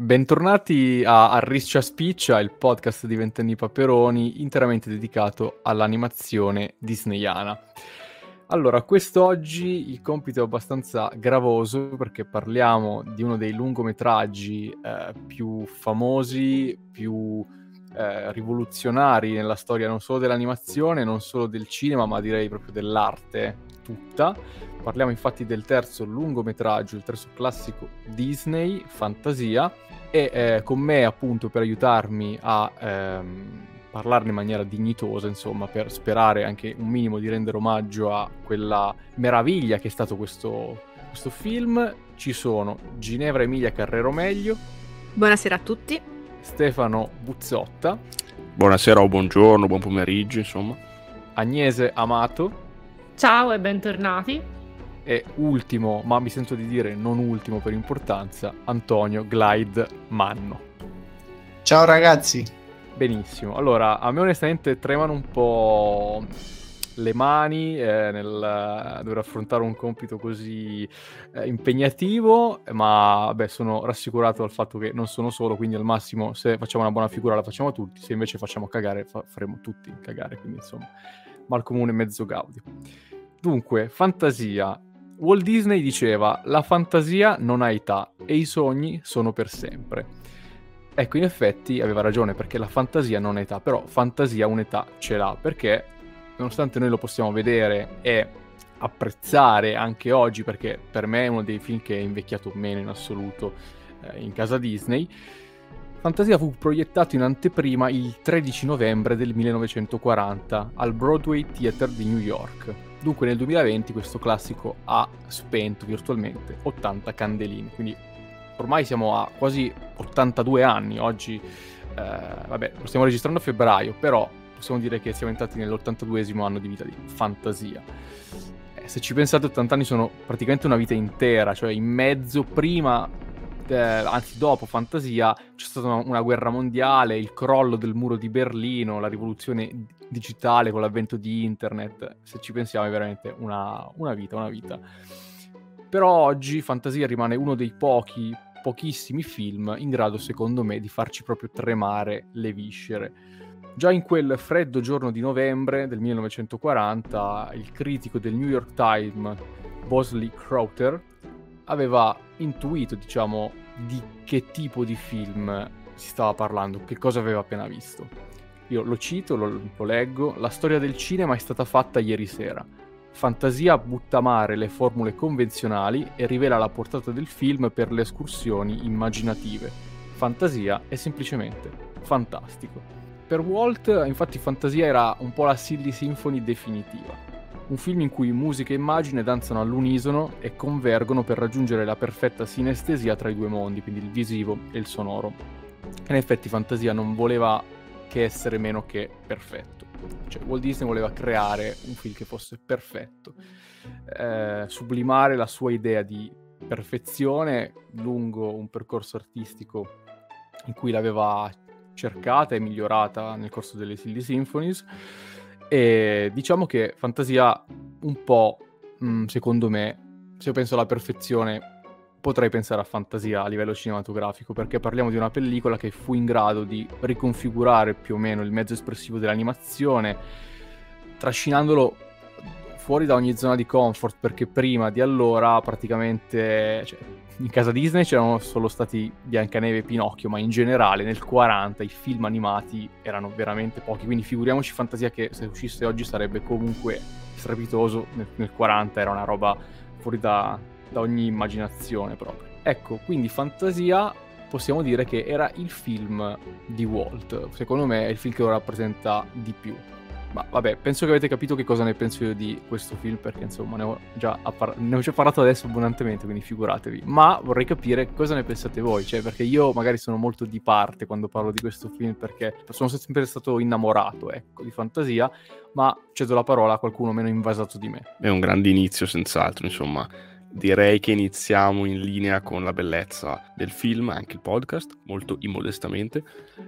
Bentornati a, a Riccia Spiccia, il podcast di Ventenni Paperoni, interamente dedicato all'animazione disneyana. Allora, quest'oggi il compito è abbastanza gravoso perché parliamo di uno dei lungometraggi eh, più famosi, più eh, rivoluzionari nella storia non solo dell'animazione, non solo del cinema, ma direi proprio dell'arte tutta. Parliamo infatti del terzo lungometraggio, il terzo classico Disney, Fantasia, e eh, con me appunto per aiutarmi a ehm, parlarne in maniera dignitosa, insomma, per sperare anche un minimo di rendere omaggio a quella meraviglia che è stato questo, questo film, ci sono Ginevra Emilia Carrero Meglio. Buonasera a tutti. Stefano Buzzotta. Buonasera o buongiorno, buon pomeriggio, insomma. Agnese Amato. Ciao e bentornati. E ultimo, ma mi sento di dire non ultimo per importanza, Antonio Glide Manno. Ciao ragazzi. Benissimo. Allora, a me onestamente tremano un po' le mani eh, nel uh, dover affrontare un compito così eh, impegnativo, ma beh, sono rassicurato dal fatto che non sono solo, quindi al massimo se facciamo una buona figura la facciamo tutti, se invece facciamo cagare fa- faremo tutti cagare, quindi insomma, mal comune mezzo gaudio. Dunque, fantasia, Walt Disney diceva la fantasia non ha età e i sogni sono per sempre. Ecco, in effetti aveva ragione perché la fantasia non ha età, però fantasia un'età ce l'ha perché nonostante noi lo possiamo vedere e apprezzare anche oggi perché per me è uno dei film che è invecchiato meno in assoluto eh, in casa Disney, Fantasia fu proiettato in anteprima il 13 novembre del 1940 al Broadway Theatre di New York Dunque nel 2020 questo classico ha spento virtualmente 80 candeline, quindi ormai siamo a quasi 82 anni, oggi eh, vabbè lo stiamo registrando a febbraio, però possiamo dire che siamo entrati nell'82esimo anno di vita di fantasia. Eh, se ci pensate 80 anni sono praticamente una vita intera, cioè in mezzo prima eh, anzi dopo Fantasia c'è stata una, guerra mondiale, il crollo del muro di Berlino, la rivoluzione digitale con l'avvento di internet, se ci pensiamo è veramente una, una vita, una vita. Però oggi Fantasia rimane uno dei pochi, pochissimi film in grado secondo me di farci proprio tremare le viscere. Già in quel freddo giorno di novembre del 1940 il critico del New York Times, Bosley Crowther, aveva intuito, diciamo, di che tipo di film si stava parlando, che cosa aveva appena visto. Io lo cito, lo, lo leggo, la storia del cinema è stata fatta ieri sera. Fantasia butta mare le formule convenzionali e rivela la portata del film per le escursioni immaginative. Fantasia è semplicemente fantastico. Per Walt, infatti, Fantasia era un po' la Silly Symphony definitiva un film in cui musica e immagine danzano all'unisono e convergono per raggiungere la perfetta sinestesia tra i due mondi, quindi il visivo e il sonoro. in effetti Fantasia non voleva che essere meno che perfetto. Cioè, Walt Disney voleva creare un film che fosse perfetto, eh, sublimare la sua idea di perfezione lungo un percorso artistico in cui l'aveva cercata e migliorata nel corso delle Silly Symphonies e diciamo che Fantasia un po', mh, mm, secondo me, se io penso alla perfezione, potrei pensare a Fantasia a livello cinematografico, perché parliamo di una pellicola che fu in grado di riconfigurare più o meno il mezzo espressivo dell'animazione, trascinandolo fuori da ogni zona di comfort, perché prima di allora praticamente... Cioè, in casa Disney c'erano solo stati Biancaneve e Pinocchio, ma in generale nel 40 i film animati erano veramente pochi, quindi figuriamoci Fantasia che se uscisse oggi sarebbe comunque strepitoso, nel, nel 40 era una roba fuori da, da ogni immaginazione proprio. Ecco, quindi Fantasia possiamo dire che era il film di Walt, secondo me è il film che lo rappresenta di più. Ma vabbè, penso che avete capito che cosa ne penso io di questo film, perché insomma ne ho già, appar- ne ho già parlato adesso abbondantemente, quindi figuratevi. Ma vorrei capire cosa ne pensate voi, cioè perché io magari sono molto di parte quando parlo di questo film, perché sono sempre stato innamorato, ecco, di fantasia, ma cedo la parola a qualcuno meno invasato di me. È un grande inizio, senz'altro, insomma direi che iniziamo in linea con la bellezza del film, anche il podcast, molto immodestamente.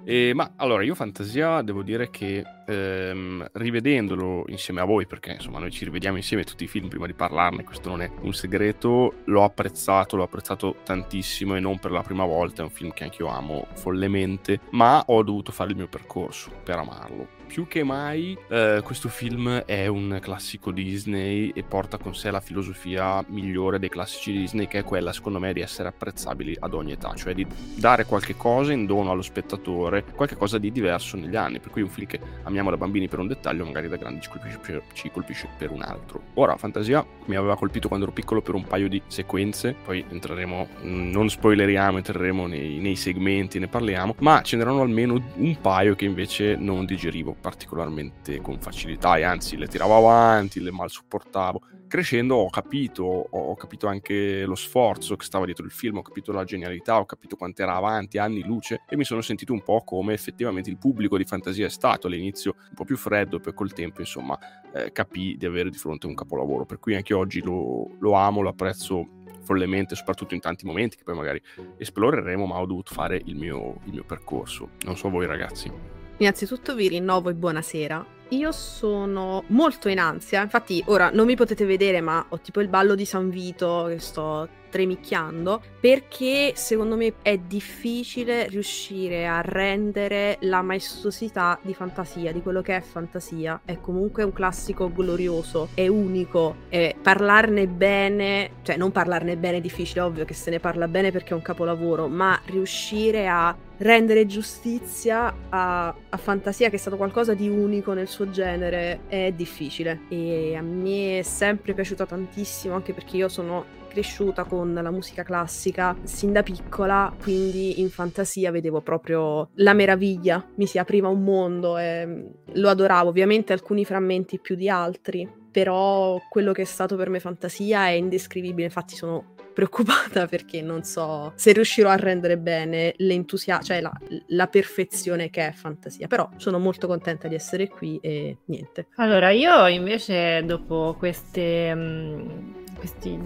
E, ma allora, io Fantasia devo dire che ehm, rivedendolo insieme a voi, perché insomma noi ci rivediamo insieme tutti i film prima di parlarne, questo non è un segreto, l'ho apprezzato, l'ho apprezzato tantissimo e non per la prima volta, è un film che anche io amo follemente, ma ho dovuto fare il mio percorso per amarlo più che mai eh, questo film è un classico Disney e porta con sé la filosofia migliore dei classici Disney che è quella secondo me di essere apprezzabili ad ogni età, cioè di dare qualche cosa in dono allo spettatore, qualche cosa di diverso negli anni, per cui un film che amiamo da bambini per un dettaglio magari da grandi ci colpisce, ci colpisce per un altro. Ora, Fantasia mi aveva colpito quando ero piccolo per un paio di sequenze, poi entreremo, non spoileriamo, entreremo nei, nei segmenti, ne parliamo, ma ce n'erano almeno un paio che invece non digerivo particolarmente con facilità e anzi le tiravo avanti, le mal sopportavo. Crescendo ho capito, ho capito anche lo sforzo che stava dietro il film, ho capito la genialità, ho capito quanto era avanti, anni luce e mi sono sentito un po' come effettivamente il pubblico di fantasia è stato all'inizio un po' più freddo, poi col tempo insomma eh, capì di avere di fronte un capolavoro, per cui anche oggi lo, lo amo, lo apprezzo follemente, soprattutto in tanti momenti che poi magari esploreremo, ma ho dovuto fare il mio, il mio percorso. Non so voi ragazzi. Innanzitutto vi rinnovo e buonasera. Io sono molto in ansia, infatti ora non mi potete vedere ma ho tipo il ballo di San Vito che sto tremicchiando perché secondo me è difficile riuscire a rendere la maestosità di fantasia, di quello che è fantasia. È comunque un classico glorioso, è unico, e parlarne bene, cioè non parlarne bene è difficile, ovvio che se ne parla bene perché è un capolavoro, ma riuscire a rendere giustizia a, a, fantasia che è stato qualcosa di unico nel suo genere è difficile e a me è sempre piaciuta tantissimo anche perché io sono cresciuta con la musica classica sin da piccola, quindi in fantasia vedevo proprio la meraviglia, mi si apriva un mondo e lo adoravo, ovviamente alcuni frammenti più di altri, però quello che è stato per me fantasia è indescrivibile, infatti sono preoccupata perché non so se riuscirò a rendere bene l'entusiasmo, cioè la, la, perfezione che è fantasia. Però sono molto contenta di essere qui e niente. Allora, io invece dopo queste, um, questi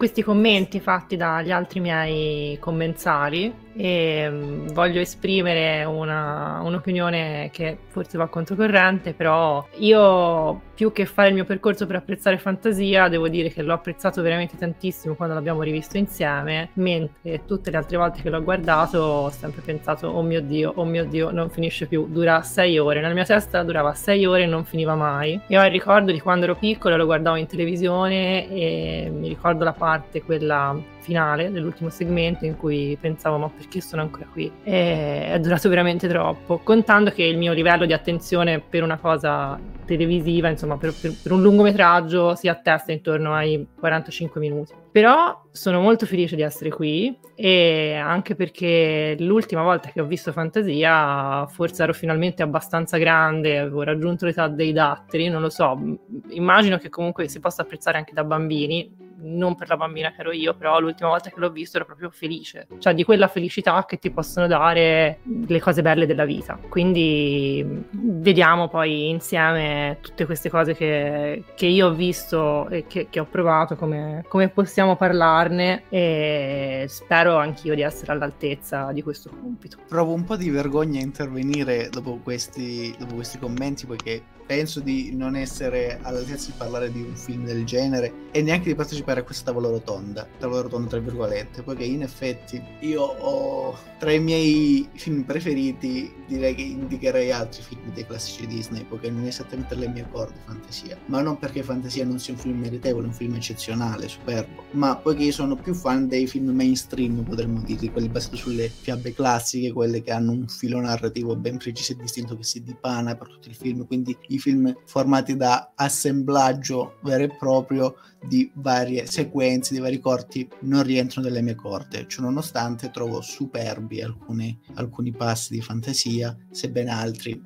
questi commenti fatti dagli altri miei commensali e mm, voglio esprimere una, un'opinione che forse va controcorrente, però io più che fare il mio percorso per apprezzare fantasia, devo dire che l'ho apprezzato veramente tantissimo quando l'abbiamo rivisto insieme, mentre tutte le altre volte che l'ho guardato ho sempre pensato, oh mio Dio, oh mio Dio, non finisce più, dura sei ore, nella mia testa durava sei ore e non finiva mai. Io ho il ricordo di quando ero piccolo, lo guardavo in televisione e mi ricordo la parte, quella finale dell'ultimo segmento in cui pensavo ma perché sono ancora qui? E è durato veramente troppo contando che il mio livello di attenzione per una cosa televisiva insomma per, per, per un lungometraggio si attesta intorno ai 45 minuti. Però sono molto felice di essere qui e anche perché l'ultima volta che ho visto Fantasia forse ero finalmente abbastanza grande, avevo raggiunto l'età dei datteri, non lo so, immagino che comunque si possa apprezzare anche da bambini, non per la bambina che ero io, però l'ultima volta che l'ho visto ero proprio felice, cioè di quella felicità che ti possono dare le cose belle della vita. Quindi vediamo poi insieme tutte queste cose che, che io ho visto e che, che ho provato, come, come, possiamo parlarne e spero anch'io di essere all'altezza di questo compito. Provo un po' di vergogna a intervenire dopo questi, dopo questi commenti poiché penso di non essere all'altezza di parlare di un film del genere e neanche di partecipare a questa tavola rotonda, tavola rotonda tra virgolette, poiché in effetti io ho tra i miei film preferiti direi che indicherei altri film dei classici Disney, poiché non è esattamente le mie corde fantasia, ma non perché fantasia non sia un film meritevole, un film eccezionale, superbo, ma poiché io sono più fan dei film mainstream, potremmo dire, quelli basati sulle fiabe classiche, quelle che hanno un filo narrativo ben preciso e distinto che si dipana per tutto il film, quindi i film formati da assemblaggio vero e proprio di varie sequenze, di vari corti, non rientrano nelle mie corde. Ciononostante trovo superbi alcuni, alcuni passi di fantasia, sebbene altri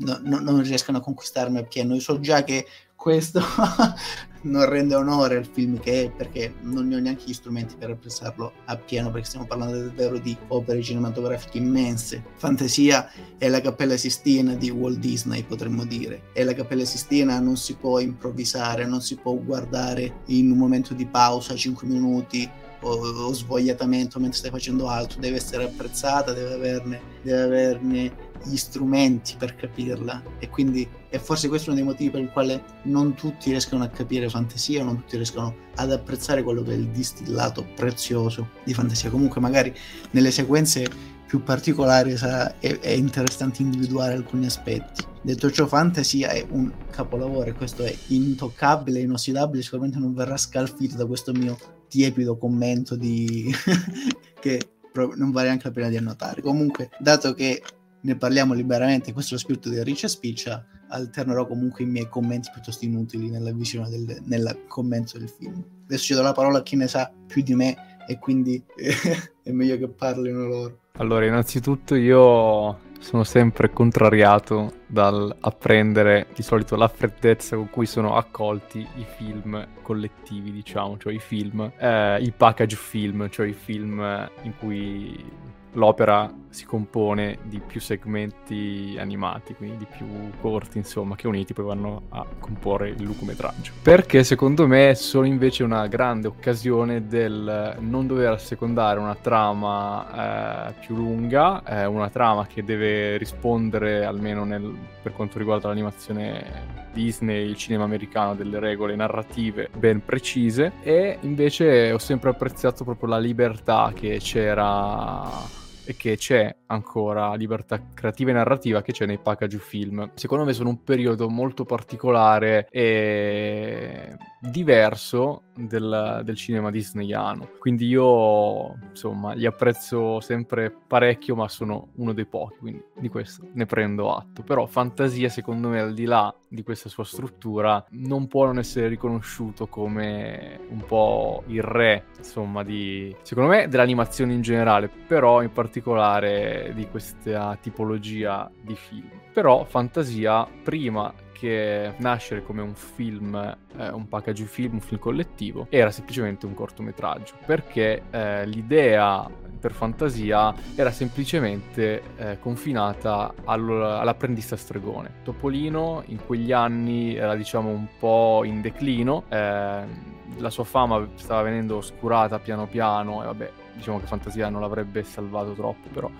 no, no, non riescano a conquistarmi appieno. Io so già che questo non rende onore al film che è perché non ne ho neanche gli strumenti per apprezzarlo appieno perché stiamo parlando davvero di opere cinematografiche immense. Fantasia è la Cappella Sistina di Walt Disney potremmo dire. E la Cappella Sistina non si può improvvisare non si può guardare in un momento di pausa 5 minuti o, o svogliatamento mentre stai facendo altro, deve essere apprezzata, deve averne, deve averne gli strumenti per capirla e quindi è forse questo uno dei motivi per il quale non tutti riescono a capire fantasia, non tutti riescono ad apprezzare quello che è il distillato prezioso di fantasia. Comunque magari nelle sequenze più particolari sarà, è, è interessante individuare alcuni aspetti. Detto ciò, Fantasia è un capolavoro e questo è intoccabile, inossidabile, sicuramente non verrà scalfito da questo mio tiepido commento di... che non vale neanche la pena di annotare. Comunque, dato che ne parliamo liberamente, questo è lo spirito di Riccia Spiccia, alternerò comunque i miei commenti piuttosto inutili nella visione del nel commento del film. Adesso ci do la parola a chi ne sa più di me e quindi è meglio che parlino loro. Allora, innanzitutto io sono sempre contrariato dal apprendere di solito la freddezza con cui sono accolti i film collettivi, diciamo, cioè i film, eh, i package film, cioè i film in cui l'opera si compone di più segmenti animati, quindi di più corti, insomma, che uniti poi vanno a comporre il lungometraggio. Perché secondo me sono invece una grande occasione del non dover assecondare una trama eh, più lunga, eh, una trama che deve rispondere almeno nel, per quanto riguarda l'animazione Disney, il cinema americano, delle regole narrative ben precise e invece ho sempre apprezzato proprio la libertà che c'era e che c'è ancora libertà creativa e narrativa che c'è nei package film. Secondo me sono un periodo molto particolare e diverso del, del cinema disneyano. Quindi io, insomma, li apprezzo sempre parecchio, ma sono uno dei pochi, quindi di questo ne prendo atto. Però Fantasia, secondo me, al di là di questa sua struttura, non può non essere riconosciuto come un po' il re, insomma, di, secondo me, dell'animazione in generale, però in particolare di questa tipologia di film. Però Fantasia, prima che nascere come un film, eh, un package film, un film collettivo, era semplicemente un cortometraggio, perché eh, l'idea per fantasia era semplicemente eh, confinata all'apprendista stregone. Topolino in quegli anni era diciamo un po' in declino, eh, la sua fama stava venendo oscurata piano piano e vabbè diciamo che fantasia non l'avrebbe salvato troppo però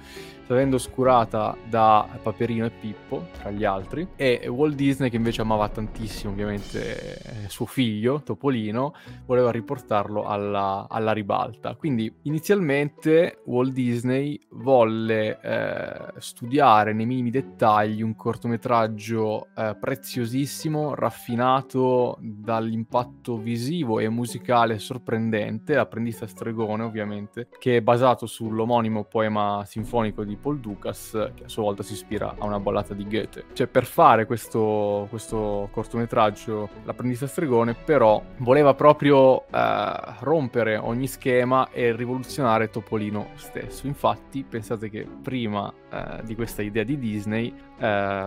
avendo oscurata da Paperino e Pippo, tra gli altri, e Walt Disney, che invece amava tantissimo ovviamente eh, suo figlio, Topolino, voleva riportarlo alla, alla ribalta. Quindi inizialmente Walt Disney volle eh, studiare nei minimi dettagli un cortometraggio eh, preziosissimo, raffinato dall'impatto visivo e musicale sorprendente, l'apprendista stregone ovviamente, che è basato sull'omonimo poema sinfonico di Paul Dukas, che a sua volta si ispira a una ballata di Goethe. Cioè, per fare questo, questo cortometraggio, l'apprendista stregone, però, voleva proprio eh, rompere ogni schema e rivoluzionare Topolino stesso. Infatti, pensate che prima eh, di questa idea di Disney, eh,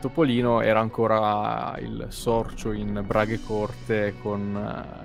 Topolino era ancora il sorcio in braghe corte con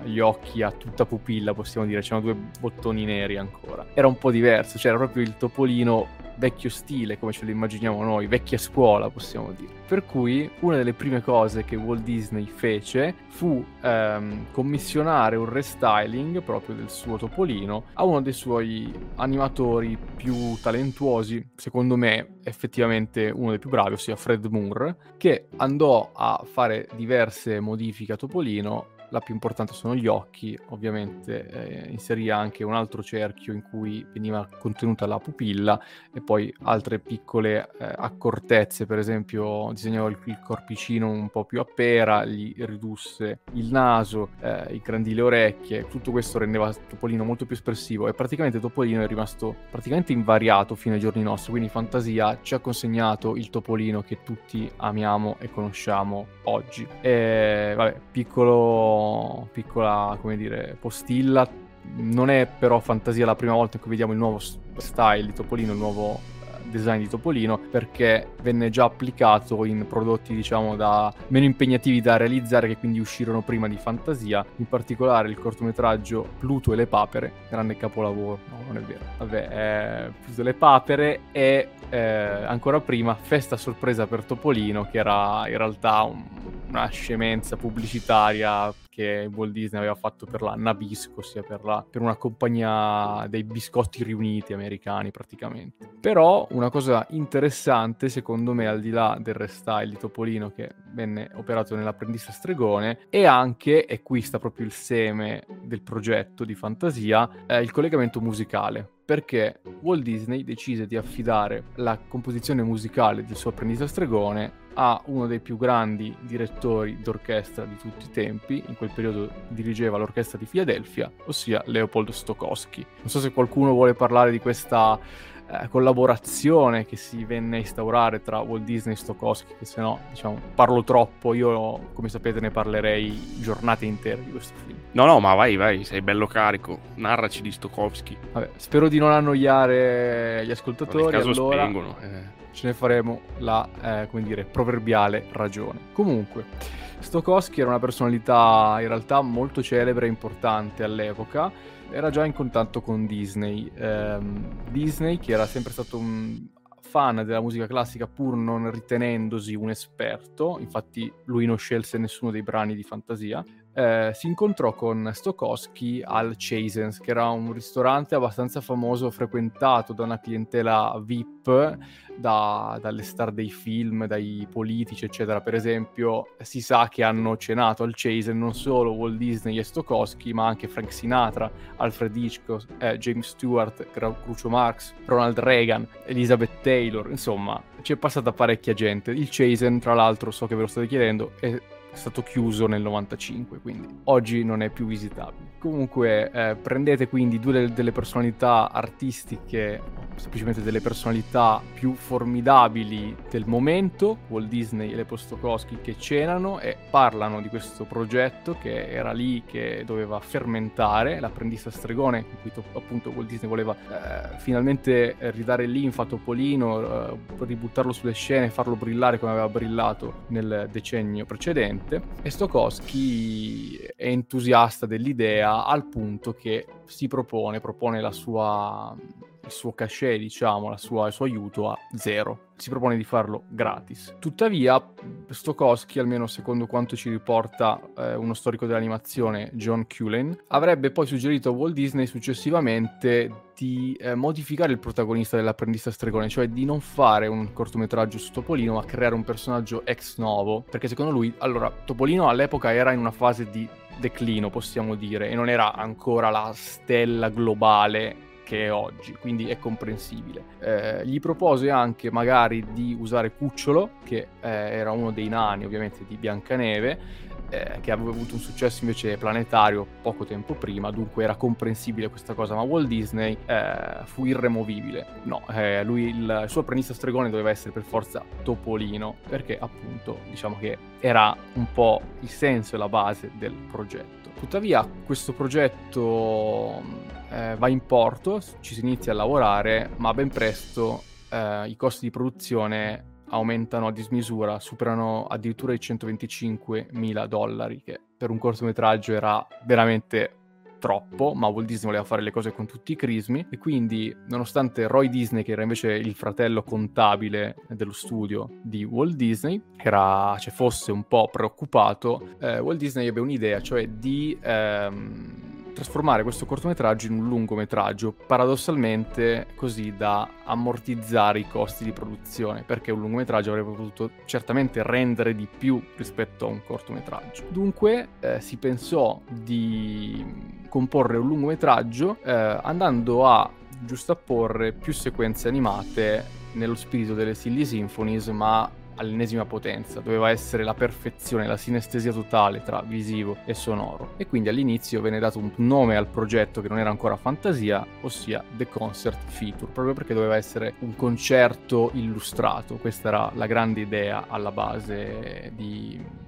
eh, gli occhi a tutta pupilla, possiamo dire, c'erano due bottoni neri ancora. Era un po' diverso, c'era proprio il Topolino vecchio stile, come ce lo immaginiamo noi, vecchia scuola, possiamo dire. Per cui una delle prime cose che Walt Disney fece fu ehm, commissionare un restyling proprio del suo topolino a uno dei suoi animatori più talentuosi, secondo me effettivamente uno dei più bravi, ossia Fred Moore, che andò a fare diverse modifiche a Topolino la più importante sono gli occhi, ovviamente eh, inserì anche un altro cerchio in cui veniva contenuta la pupilla e poi altre piccole eh, accortezze, per esempio disegnò il, il, corpicino un po' più a pera, gli ridusse il naso, eh, i grandi le orecchie, tutto questo rendeva Topolino molto più espressivo e praticamente Topolino è rimasto praticamente invariato fino ai giorni nostri, quindi Fantasia ci ha consegnato il Topolino che tutti amiamo e conosciamo oggi. E vabbè, piccolo piccola, come dire, postilla. Non è però fantasia la prima volta in cui vediamo il nuovo style di Topolino, il nuovo design di Topolino perché venne già applicato in prodotti diciamo da meno impegnativi da realizzare che quindi uscirono prima di Fantasia. In particolare il cortometraggio Pluto e le papere grande capolavoro. No non è vero. Vabbè è Pluto e le papere e eh, ancora prima Festa sorpresa per Topolino che era in realtà un, una scemenza pubblicitaria che Walt Disney aveva fatto per la Nabisco, ossia per, la, per una compagnia dei biscotti riuniti americani praticamente. Però una cosa interessante, secondo me, al di là del restyle di Topolino che venne operato nell'apprendista stregone, è anche, e qui sta proprio il seme del progetto di fantasia, eh, il collegamento musicale perché Walt Disney decise di affidare la composizione musicale del suo apprendista stregone a uno dei più grandi direttori d'orchestra di tutti i tempi, in quel periodo dirigeva l'orchestra di Filadelfia, ossia Leopold Stokowski. Non so se qualcuno vuole parlare di questa eh, collaborazione che si venne a instaurare tra Walt Disney e Stokowski, che se no, diciamo, parlo troppo, io come sapete ne parlerei giornate intere di questo film. No, no, ma vai, vai, sei bello carico, narraci di Stokowski. Vabbè, spero di non annoiare gli ascoltatori, caso allora spengono. Eh. Ce ne faremo la, eh, come dire, proverbiale ragione. Comunque, Stokowski era una personalità in realtà molto celebre e importante all'epoca, era già in contatto con Disney. Ehm, Disney, che era sempre stato un fan della musica classica pur non ritenendosi un esperto, infatti lui non scelse nessuno dei brani di fantasia, eh, si incontrò con Stokowski al Chasens, che era un ristorante abbastanza famoso, frequentato da una clientela VIP, da, dalle star dei film, dai politici, eccetera. Per esempio, si sa che hanno cenato al Chasen non solo Walt Disney e Stokowski, ma anche Frank Sinatra, Alfred Hitchcock, eh, James Stewart, Groucho Marx, Ronald Reagan, Elizabeth Taylor, insomma, ci è passata parecchia gente. Il Chasen, tra l'altro, so che ve lo state chiedendo, è stato chiuso nel 95, quindi oggi non è più visitabile. Comunque eh, prendete quindi due delle personalità artistiche, semplicemente delle personalità più formidabili del momento, Walt Disney e le Postokowski che cenano e parlano di questo progetto che era lì che doveva fermentare, l'apprendista stregone, in cui to- appunto Walt Disney voleva eh, finalmente ridare l'infa a Topolino, eh, ributtarlo sulle scene, farlo brillare come aveva brillato nel decennio precedente. E Stokowski è entusiasta dell'idea al punto che si propone, propone la sua, il suo cachet, diciamo, sua, il suo aiuto a zero. Si propone di farlo gratis. Tuttavia, Stokowski, almeno secondo quanto ci riporta eh, uno storico dell'animazione, John Cullen, avrebbe poi suggerito a Walt Disney successivamente di eh, modificare il protagonista dell'apprendista stregone, cioè di non fare un cortometraggio su Topolino, ma creare un personaggio ex novo. Perché secondo lui, allora, Topolino all'epoca era in una fase di declino, possiamo dire, e non era ancora la stella globale che è oggi, quindi è comprensibile. Eh, gli propose anche magari di usare Cucciolo, che eh, era uno dei nani ovviamente di Biancaneve, eh, che aveva avuto un successo invece planetario poco tempo prima, dunque era comprensibile questa cosa, ma Walt Disney eh, fu irremovibile. No, eh, lui, il, il, suo apprendista stregone doveva essere per forza Topolino, perché appunto diciamo che era un po' il senso e la base del progetto. Tuttavia questo progetto eh, va in porto, ci si inizia a lavorare, ma ben presto eh, i costi di produzione aumentano a dismisura, superano addirittura i 125 mila dollari, che per un cortometraggio era veramente troppo, ma Walt Disney voleva fare le cose con tutti i crismi e quindi nonostante Roy Disney, che era invece il fratello contabile dello studio di Walt Disney, era, cioè, fosse un po' preoccupato, eh, Walt Disney ebbe un'idea, cioè di... Ehm, trasformare questo cortometraggio in un lungometraggio, paradossalmente così da ammortizzare i costi di produzione, perché un lungometraggio avrebbe potuto certamente rendere di più rispetto a un cortometraggio. Dunque eh, si pensò di comporre un lungometraggio eh, andando a giustapporre più sequenze animate nello spirito delle Silly Symphonies, ma all'ennesima potenza, doveva essere la perfezione, la sinestesia totale tra visivo e sonoro. E quindi all'inizio venne dato un nome al progetto che non era ancora fantasia, ossia The Concert Feature, proprio perché doveva essere un concerto illustrato. Questa era la grande idea alla base di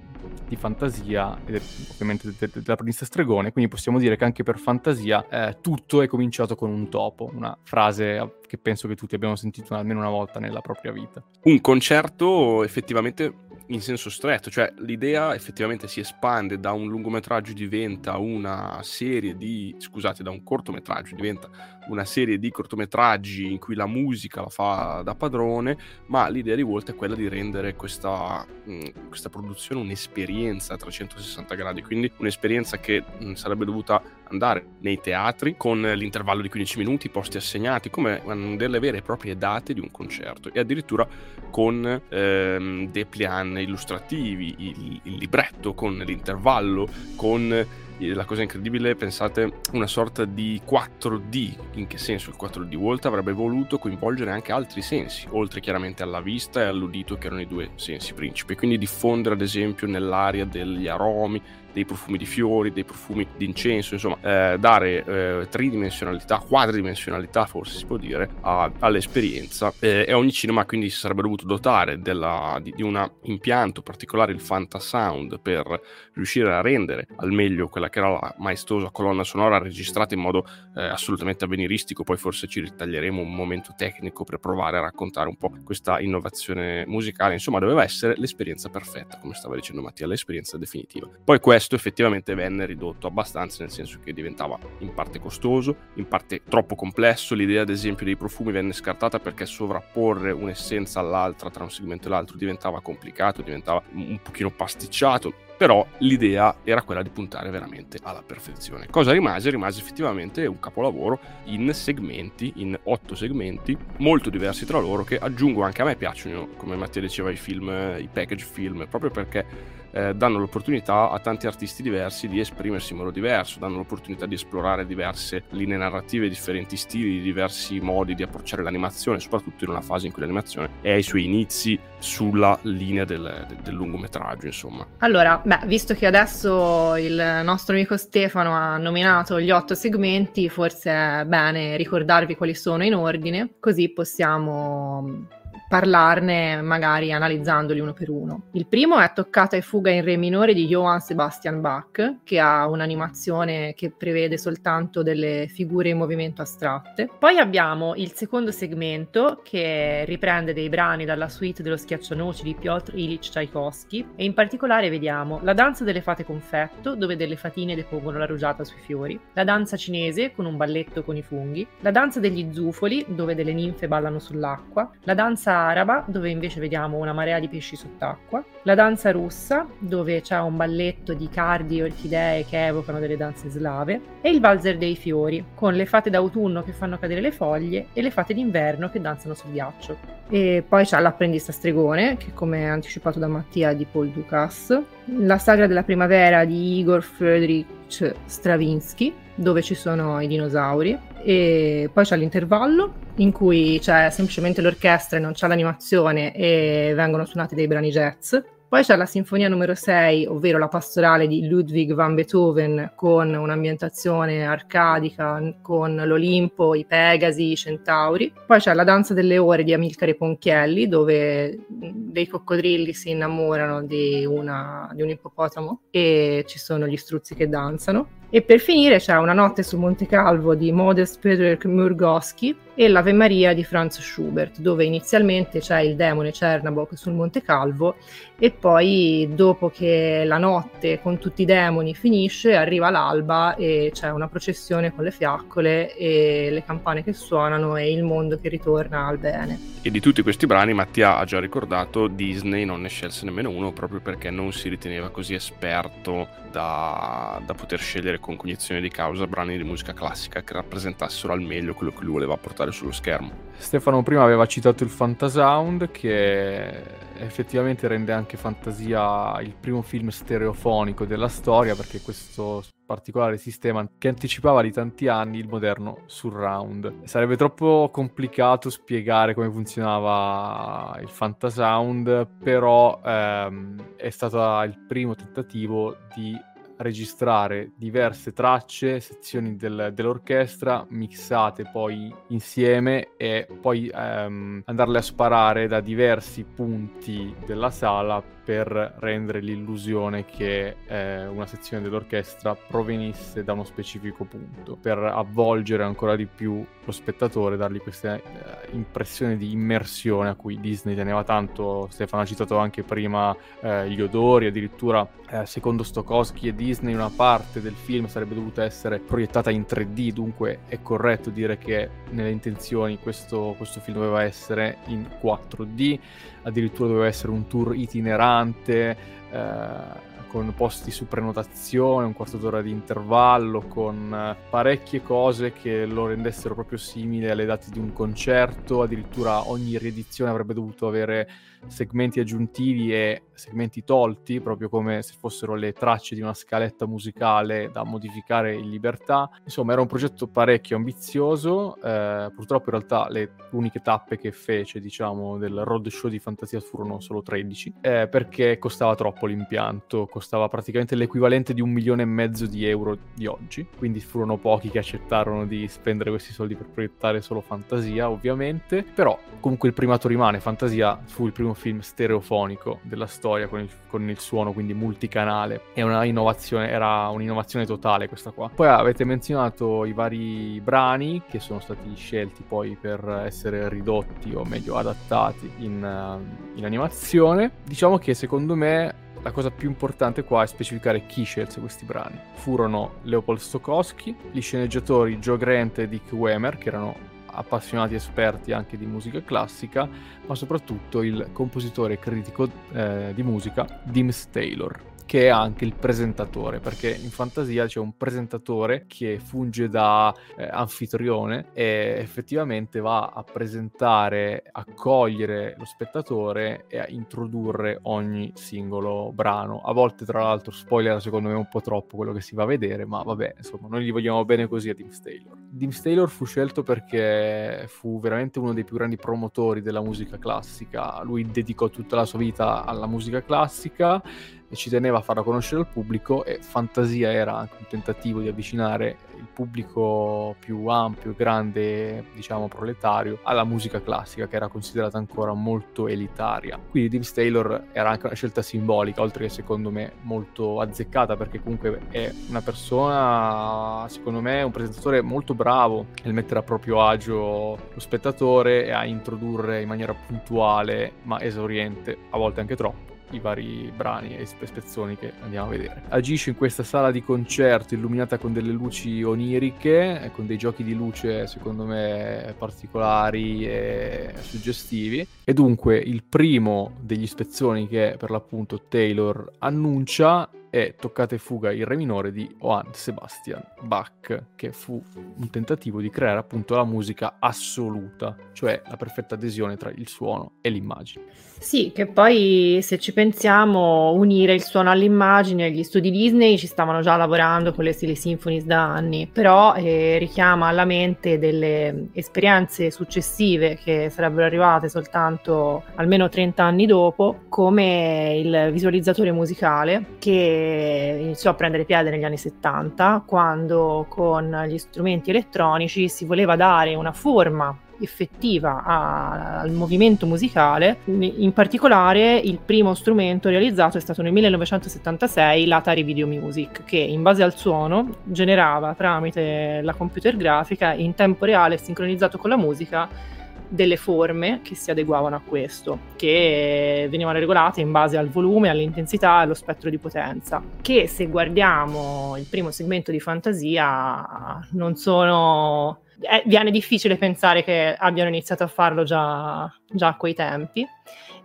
di fantasia ed ovviamente della Princessa Stregone, quindi possiamo dire che anche per fantasia eh, tutto è cominciato con un topo, una frase che penso che tutti abbiamo sentito almeno una volta nella propria vita. Un concerto effettivamente in senso stretto, cioè l'idea effettivamente si espande da un lungometraggio diventa una serie di, scusate, da un cortometraggio diventa una serie di cortometraggi in cui la musica la fa da padrone, ma l'idea di Walt è quella di rendere questa, mh, mm, questa produzione un'esperienza a 360 gradi, quindi un'esperienza che mh, mm, sarebbe dovuta andare nei teatri con l'intervallo di 15 minuti, posti assegnati, come delle vere e proprie date di un concerto e addirittura con ehm, dei plan illustrativi, il, il libretto, con l'intervallo, con la cosa incredibile, pensate, una sorta di 4D. In che senso il 4D? Walt avrebbe voluto coinvolgere anche altri sensi, oltre chiaramente alla vista e all'udito, che erano i due sensi principi. Quindi diffondere, ad esempio, nell'aria degli aromi, dei profumi di fiori, dei profumi di incenso, insomma, eh, dare eh, tridimensionalità, quadridimensionalità forse si può dire, a, all'esperienza. Eh, e ogni cinema quindi si sarebbe dovuto dotare della, di, di un impianto particolare, il Fantasound, per riuscire a rendere al meglio quella che era la maestosa colonna sonora registrata in modo eh, assolutamente avveniristico. Poi forse ci ritaglieremo un momento tecnico per provare a raccontare un po' questa innovazione musicale. Insomma, doveva essere l'esperienza perfetta, come stava dicendo Mattia, l'esperienza definitiva. Poi questo questo effettivamente venne ridotto abbastanza, nel senso che diventava in parte costoso, in parte troppo complesso. L'idea, ad esempio, dei profumi venne scartata perché sovrapporre un'essenza all'altra tra un segmento e l'altro diventava complicato, diventava un pochino pasticciato però l'idea era quella di puntare veramente alla perfezione. Cosa rimase? Rimase effettivamente un capolavoro in segmenti, in otto segmenti, molto diversi tra loro, che aggiungo anche a me piacciono, come Mattia diceva, i film, i package film, proprio perché eh, danno l'opportunità a tanti artisti diversi di esprimersi in modo diverso, danno l'opportunità di esplorare diverse linee narrative, differenti stili, diversi modi di approcciare l'animazione, soprattutto in una fase in cui l'animazione è ai suoi inizi sulla linea del, del, lungometraggio, insomma. Allora, beh, visto che adesso il nostro amico Stefano ha nominato gli otto segmenti, forse è bene ricordarvi quali sono in ordine, così possiamo parlarne magari analizzandoli uno per uno. Il primo è Toccata e fuga in re minore di Johann Sebastian Bach, che ha un'animazione che prevede soltanto delle figure in movimento astratte. Poi abbiamo il secondo segmento che riprende dei brani dalla suite dello schiaccianoci di Piotr Ilyich Tchaikovsky e in particolare vediamo la danza delle fate confetto, dove delle fatine depongono la rugiada sui fiori, la danza cinese con un balletto con i funghi, la danza degli zufoli, dove delle ninfe ballano sull'acqua, la danza araba, dove invece vediamo una marea di pesci sott'acqua, la danza russa, dove c'è un balletto di cardi e orchidee che evocano delle danze slave, e il valzer dei fiori, con le fate d'autunno che fanno cadere le foglie e le fate d'inverno che danzano sul ghiaccio. E poi c'è l'apprendista stregone, che come anticipato da Mattia di Paul Dukas, la sagra della primavera di Igor Friedrich Stravinsky, dove ci sono i dinosauri, e poi c'è l'intervallo in cui c'è semplicemente l'orchestra e non c'è l'animazione e vengono suonati dei brani jazz. Poi c'è la sinfonia numero 6, ovvero la pastorale di Ludwig van Beethoven, con un'ambientazione arcadica, con l'Olimpo, i Pegasi, i Centauri. Poi c'è la danza delle ore di Amilcare Ponchielli, dove dei coccodrilli si innamorano di, una, di un ippopotamo e ci sono gli struzzi che danzano. E per finire c'è Una notte su Monte Calvo di Modest Peter Murgowski e l'Ave Maria di Franz Schubert, dove inizialmente c'è il demone Cernabok sul Monte Calvo e poi dopo che la notte con tutti i demoni finisce arriva l'alba e c'è una processione con le fiaccole e le campane che suonano e il mondo che ritorna al bene. E di tutti questi brani Mattia ha già ricordato Disney non ne scelse nemmeno uno proprio perché non si riteneva così esperto da, da poter scegliere con cognizione di causa brani di musica classica che rappresentassero al meglio quello che lui voleva portare sullo schermo. Stefano prima aveva citato il Fantasound che effettivamente rende anche fantasia il primo film stereofonico della storia perché questo particolare sistema che anticipava di tanti anni il moderno surround. Sarebbe troppo complicato spiegare come funzionava il Fantasound, però ehm, è stato il primo tentativo di registrare diverse tracce, sezioni del, dell'orchestra mixate poi insieme e poi ehm, andarle a sparare da diversi punti della sala per rendere l'illusione che eh, una sezione dell'orchestra provenisse da uno specifico punto, per avvolgere ancora di più lo spettatore, dargli questa eh, impressione di immersione a cui Disney teneva tanto. Stefano ha citato anche prima eh, gli odori, addirittura eh, secondo Stokowski e Disney una parte del film sarebbe dovuta essere proiettata in 3D, dunque è corretto dire che nelle intenzioni questo, questo film doveva essere in 4D, addirittura doveva essere un tour itinerante. Eh, con posti su prenotazione, un quarto d'ora di intervallo, con eh, parecchie cose che lo rendessero proprio simile alle date di un concerto, addirittura ogni riedizione avrebbe dovuto avere segmenti aggiuntivi e segmenti tolti, proprio come se fossero le tracce di una scaletta musicale da modificare in libertà. Insomma, era un progetto parecchio ambizioso. Eh, purtroppo, in realtà, le uniche tappe che fece, diciamo, del roadshow di fantasia furono solo 13, eh, perché costava troppo l'impianto, costava praticamente l'equivalente di un milione e mezzo di euro di oggi. Quindi furono pochi che accettarono di spendere questi soldi per proiettare solo fantasia, ovviamente. Però, comunque, il primato rimane. Fantasia fu il primo film stereofonico della storia con il, con il suono, quindi multicanale. È una innovazione, era un'innovazione totale questa qua. Poi avete menzionato i vari brani che sono stati scelti poi per essere ridotti o meglio adattati in, in animazione. Diciamo che secondo me la cosa più importante qua è specificare chi scelse questi brani. Furono Leopold Stokowski, gli sceneggiatori Joe Grant e Dick Wemer, che erano appassionati esperti anche di musica classica, ma soprattutto il compositore e critico eh, di musica Dims Taylor che è anche il presentatore, perché in fantasia c'è un presentatore che funge da eh, anfitrione e effettivamente va a presentare, accogliere lo spettatore e a introdurre ogni singolo brano. A volte, tra l'altro, spoiler secondo me un po' troppo quello che si va a vedere, ma vabbè, insomma, noi gli vogliamo bene così a Dim Taylor. Dim Taylor fu scelto perché fu veramente uno dei più grandi promotori della musica classica. Lui dedicò tutta la sua vita alla musica classica e ci teneva a farla conoscere al pubblico e Fantasia era anche un tentativo di avvicinare il pubblico più ampio, grande, diciamo proletario, alla musica classica che era considerata ancora molto elitaria. Quindi Dave Taylor era anche una scelta simbolica, oltre che secondo me molto azzeccata perché comunque è una persona, secondo me, un presentatore molto bravo nel mettere a proprio agio lo spettatore e a introdurre in maniera puntuale ma esauriente, a volte anche troppo, i vari brani e spezzoni che andiamo a vedere. Agisce in questa sala di concerto illuminata con delle luci oniriche, con dei giochi di luce secondo me particolari e suggestivi. E dunque il primo degli spezzoni che per l'appunto Taylor annuncia è Toccata e fuga in re minore di Johann Sebastian Bach, che fu un tentativo di creare appunto la musica assoluta, cioè la perfetta adesione tra il suono e l'immagine. Sì, che poi se ci pensiamo, unire il suono all'immagine, gli studi Disney ci stavano già lavorando con le Stile Symphonies da anni, però eh, richiama alla mente delle esperienze successive che sarebbero arrivate soltanto almeno 30 anni dopo, come il visualizzatore musicale che iniziò a prendere piede negli anni 70, quando con gli strumenti elettronici si voleva dare una forma effettiva a, al movimento musicale. In particolare il primo strumento realizzato è stato nel 1976 l'Atari Video Music, che in base al suono generava tramite la computer grafica in tempo reale sincronizzato con la musica delle forme che si adeguavano a questo, che venivano regolate in base al volume, all'intensità e allo spettro di potenza, che se guardiamo il primo segmento di fantasia non sono eh, viene difficile pensare che abbiano iniziato a farlo già, già a quei tempi.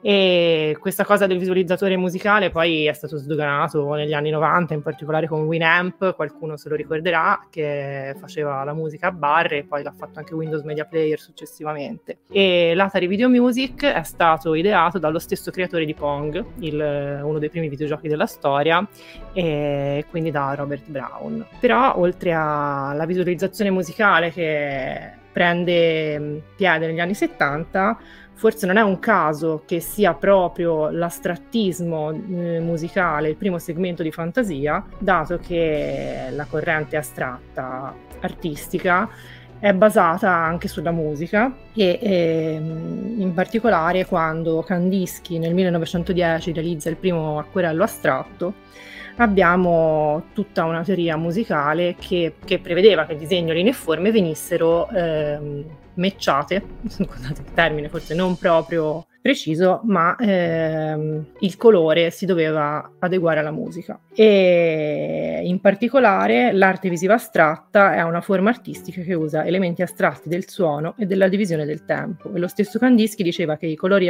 E questa cosa del visualizzatore musicale poi è stato sdoganato negli anni 90, in particolare con Winamp, qualcuno se lo ricorderà, che faceva la musica a barre e poi l'ha fatto anche Windows Media Player successivamente. E l'Atari Video Music è stato ideato dallo stesso creatore di Pong, il, uno dei primi videogiochi della storia, e quindi da Robert Brown. Però oltre alla visualizzazione musicale che prende piede negli anni 70, forse non è un caso che sia proprio l'astrattismo eh, musicale il primo segmento di fantasia, dato che la corrente astratta artistica è basata anche sulla musica e ehm, in particolare quando Kandinsky nel 1910 realizza il primo acquerello astratto abbiamo tutta una teoria musicale che, che prevedeva che disegno, linee e forme venissero ehm, mecciate, scusate il termine forse non proprio preciso, ma ehm, il colore si doveva adeguare alla musica. E in particolare l'arte visiva astratta è una forma artistica che usa elementi astratti del suono e della divisione del tempo. E lo stesso Kandinsky diceva che i colori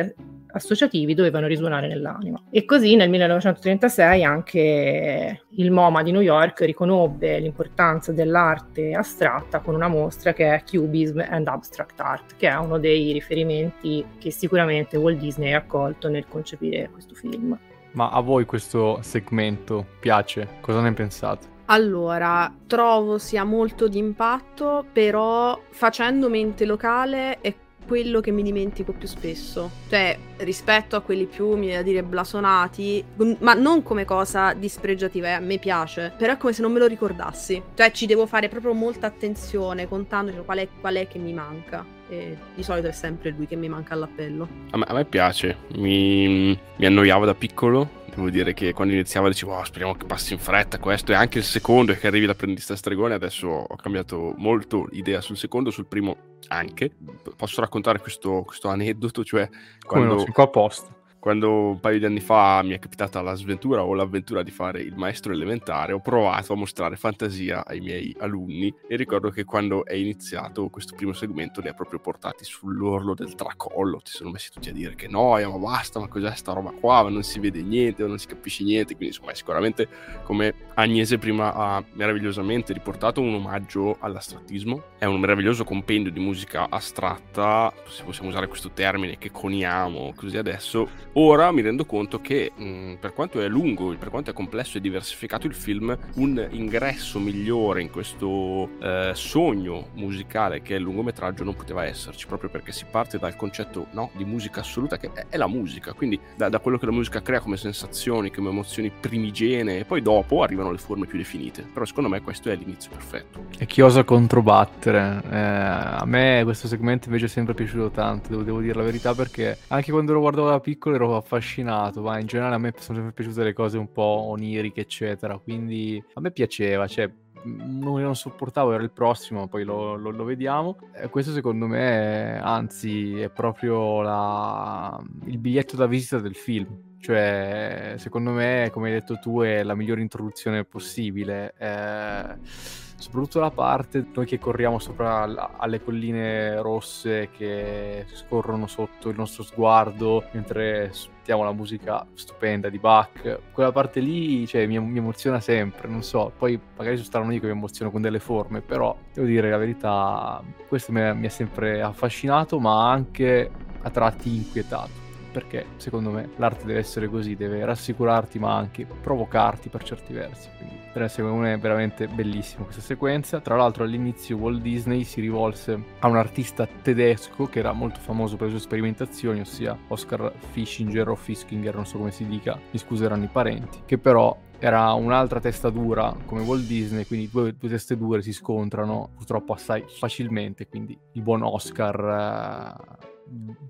associativi dovevano risuonare nell'anima. E così nel 1936 anche il MoMA di New York riconobbe l'importanza dell'arte astratta con una mostra che è Cubism and Abstract Art, che è uno dei riferimenti che sicuramente Walt Disney ha accolto nel concepire questo film. Ma a voi questo segmento piace? Cosa ne pensate? Allora, trovo sia molto d'impatto, però facendo mente locale è quello che mi dimentico più spesso. Cioè, rispetto a quelli più, mi viene da dire, blasonati, ma non come cosa dispregiativa, eh, a me piace, però è come se non me lo ricordassi. Cioè, ci devo fare proprio molta attenzione, contando cioè, qual, è, qual è che mi manca. E di solito è sempre lui che mi manca all'appello. A me, a me piace, mi, mi annoiavo da piccolo devo dire che quando iniziavo dicevo oh, speriamo che passi in fretta questo e anche il secondo e che arrivi l'apprendista stregone adesso ho cambiato molto idea sul secondo sul primo anche. Posso raccontare questo, questo aneddoto? Cioè quando Come no, qua a posto quando un paio di anni fa mi è capitata la sventura o l'avventura di fare il maestro elementare, ho provato a mostrare fantasia ai miei alunni e ricordo che quando è iniziato questo primo segmento li ha proprio portati sull'orlo del tracollo, ti sono messi tutti a dire che noia, ma basta, ma cos'è sta roba qua, ma non si vede niente, non si capisce niente, quindi insomma sicuramente come Agnese prima ha meravigliosamente riportato un omaggio all'astrattismo, è un meraviglioso compendio di musica astratta, se possiamo usare questo termine che coniamo così adesso, Ora mi rendo conto che mh, mm, per quanto è lungo, per quanto è complesso e diversificato il film, un ingresso migliore in questo eh, sogno musicale che è il lungometraggio non poteva esserci, proprio perché si parte dal concetto no, di musica assoluta che è, la musica, quindi da, da, quello che la musica crea come sensazioni, come emozioni primigene e poi dopo arrivano le forme più definite. Però secondo me questo è l'inizio perfetto. E chi osa controbattere? Eh, a me questo segmento invece è sempre piaciuto tanto, devo, devo dire la verità, perché anche quando lo guardavo da piccolo ero affascinato, ma in generale a me sono sempre piaciute le cose un po' oniriche, eccetera. Quindi a me piaceva, cioè che non sopportavo era il prossimo, poi lo, lo, lo vediamo. E questo secondo me, anzi, è proprio la... il biglietto da visita del film. Cioè, secondo me, come hai detto tu, è la migliore introduzione possibile. Eh soprattutto la parte noi che corriamo sopra alle colline rosse che scorrono sotto il nostro sguardo mentre sentiamo la musica stupenda di Bach. Quella parte lì cioè, mi, mi, emoziona sempre non so. Poi magari sono strano io che mi emoziono con delle forme però devo dire la verità questo mi ha sempre affascinato ma anche a tratti inquietato perché secondo me l'arte deve essere così, deve rassicurarti ma anche provocarti per certi versi. Quindi per secondo me è veramente bellissima questa sequenza. Tra l'altro all'inizio Walt Disney si rivolse a un artista tedesco che era molto famoso per le sue sperimentazioni, ossia Oscar Fischinger o Fiskinger, non so come si dica, mi scuseranno i parenti, che però era un'altra testa dura come Walt Disney, quindi due, due teste dure si scontrano purtroppo assai facilmente, quindi il buon Oscar eh,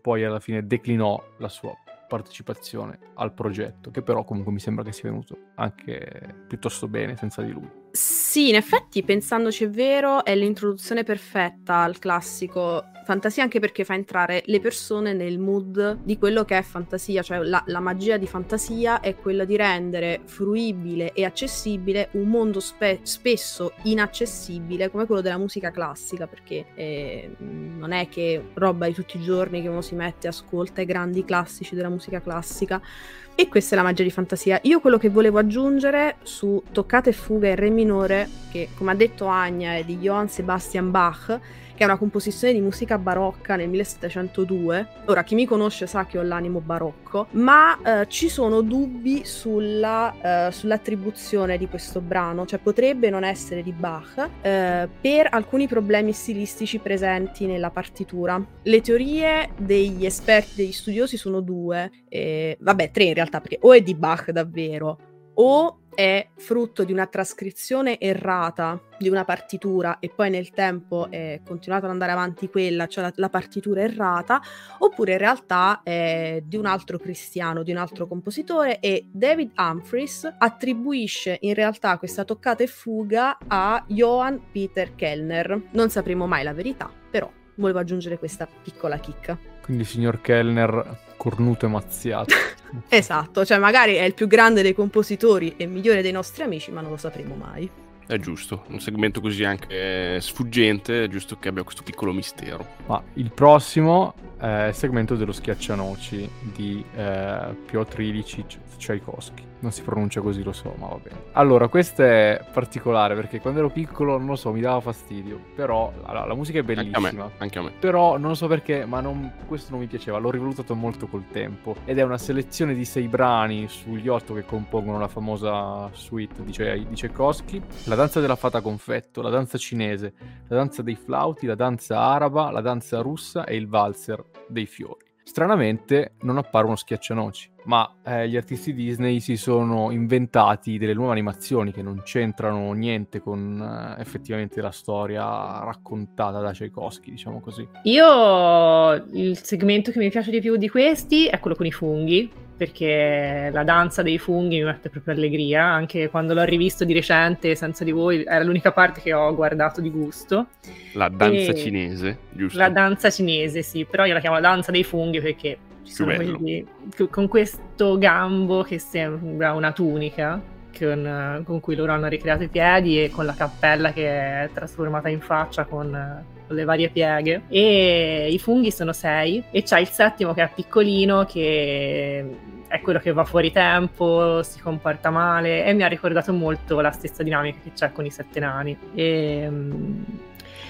poi alla fine declinò la sua partecipazione al progetto, che però comunque mi sembra che sia venuto anche piuttosto bene senza di lui. Sì, in effetti, pensandoci è vero, è l'introduzione perfetta al classico fantasia, anche perché fa entrare le persone nel mood di quello che è fantasia, cioè la, la magia di fantasia è quella di rendere fruibile e accessibile un mondo spe- spesso inaccessibile come quello della musica classica, perché eh, non è che roba di tutti i giorni che uno si mette e ascolta i grandi classici della musica classica e questa è la magia di fantasia. Io quello che volevo aggiungere su Toccate e fuga in re minore, che come ha detto Anya è di Johann Sebastian Bach, che è una composizione di musica barocca nel 1702. Ora, chi mi conosce sa che ho l'animo barocco, ma eh, ci sono dubbi sulla, eh, sull'attribuzione di questo brano, cioè potrebbe non essere di Bach eh, per alcuni problemi stilistici presenti nella partitura. Le teorie degli esperti, degli studiosi sono due, vabbè tre in realtà, perché o è di Bach davvero, o è frutto di una trascrizione errata di una partitura e poi nel tempo è continuato ad andare avanti quella, cioè la, la partitura errata, oppure in realtà è di un altro cristiano, di un altro compositore e David Humphries attribuisce in realtà questa toccata e fuga a Johann Peter Kellner. Non sapremo mai la verità, però volevo aggiungere questa piccola chicca. Quindi signor Kellner, cornuto e mazziato. esatto, cioè magari è il più grande dei compositori e migliore dei nostri amici, ma non lo sapremo mai. È giusto, un segmento così anche sfuggente, è giusto che abbia questo piccolo mistero. Ma il prossimo è il segmento dello schiaccianoci di eh, Piotr Ilyich Tchaikovsky non si pronuncia così, lo so, ma va bene. Allora, questo è particolare perché quando ero piccolo, non lo so, mi dava fastidio. Però allora, la musica è bellissima. Anche a, me, anche a me. Però non so perché, ma non, questo non mi piaceva. L'ho rivalutato molto col tempo. Ed è una selezione di sei brani sugli otto che compongono la famosa suite di, Ce- di Tchaikovsky. La danza della fata confetto, la danza cinese, la danza dei flauti, la danza araba, la danza russa e il valzer dei fiori. Stranamente non appare uno schiaccianoci, ma eh, gli artisti Disney si sono inventati delle nuove animazioni che non c'entrano niente con eh, effettivamente la storia raccontata da Tchaikovsky, diciamo così. Io il segmento che mi piace di più di questi è quello con i funghi, perché la danza dei funghi mi mette proprio allegria, anche quando l'ho rivisto di recente senza di voi, era l'unica parte che ho guardato di gusto. La danza e... cinese, giusto? La danza cinese, sì, però io la chiamo danza dei funghi perché ci sono quelli con questo gambo che sembra una tunica con, con, cui loro hanno ricreato i piedi e con la cappella che è trasformata in faccia con, con le varie pieghe. E i funghi sono sei e c'è il settimo che è piccolino che è quello che va fuori tempo, si comporta male e mi ha ricordato molto la stessa dinamica che c'è con i sette nani. E,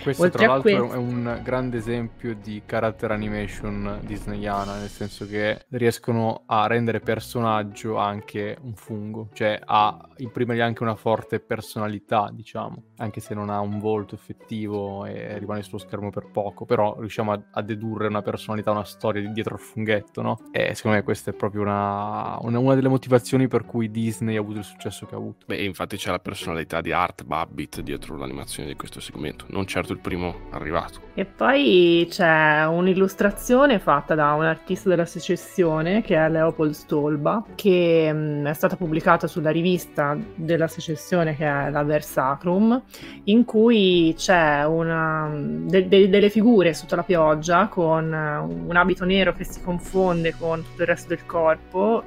questo Oltre tra l'altro questo... è un grande esempio di character animation disneyana, nel senso che riescono a rendere personaggio anche un fungo, cioè a imprimergli anche una forte personalità, diciamo, anche se non ha un volto effettivo e rimane sullo schermo per poco, però riusciamo a, a dedurre una personalità, una storia dietro al funghetto, no? E secondo me questa è proprio una, una, una delle motivazioni per cui Disney ha avuto il successo che ha avuto. Beh, infatti c'è la personalità di Art Babbitt dietro l'animazione di questo segmento, non certo il primo arrivato. E poi c'è un'illustrazione fatta da un artista della secessione che è Leopold Stolba, che mh, mm, è stata pubblicata sulla rivista della secessione che è la Versacrum, in cui c'è una, de- de- delle figure sotto la pioggia con un abito nero che si confonde con tutto il resto del corpo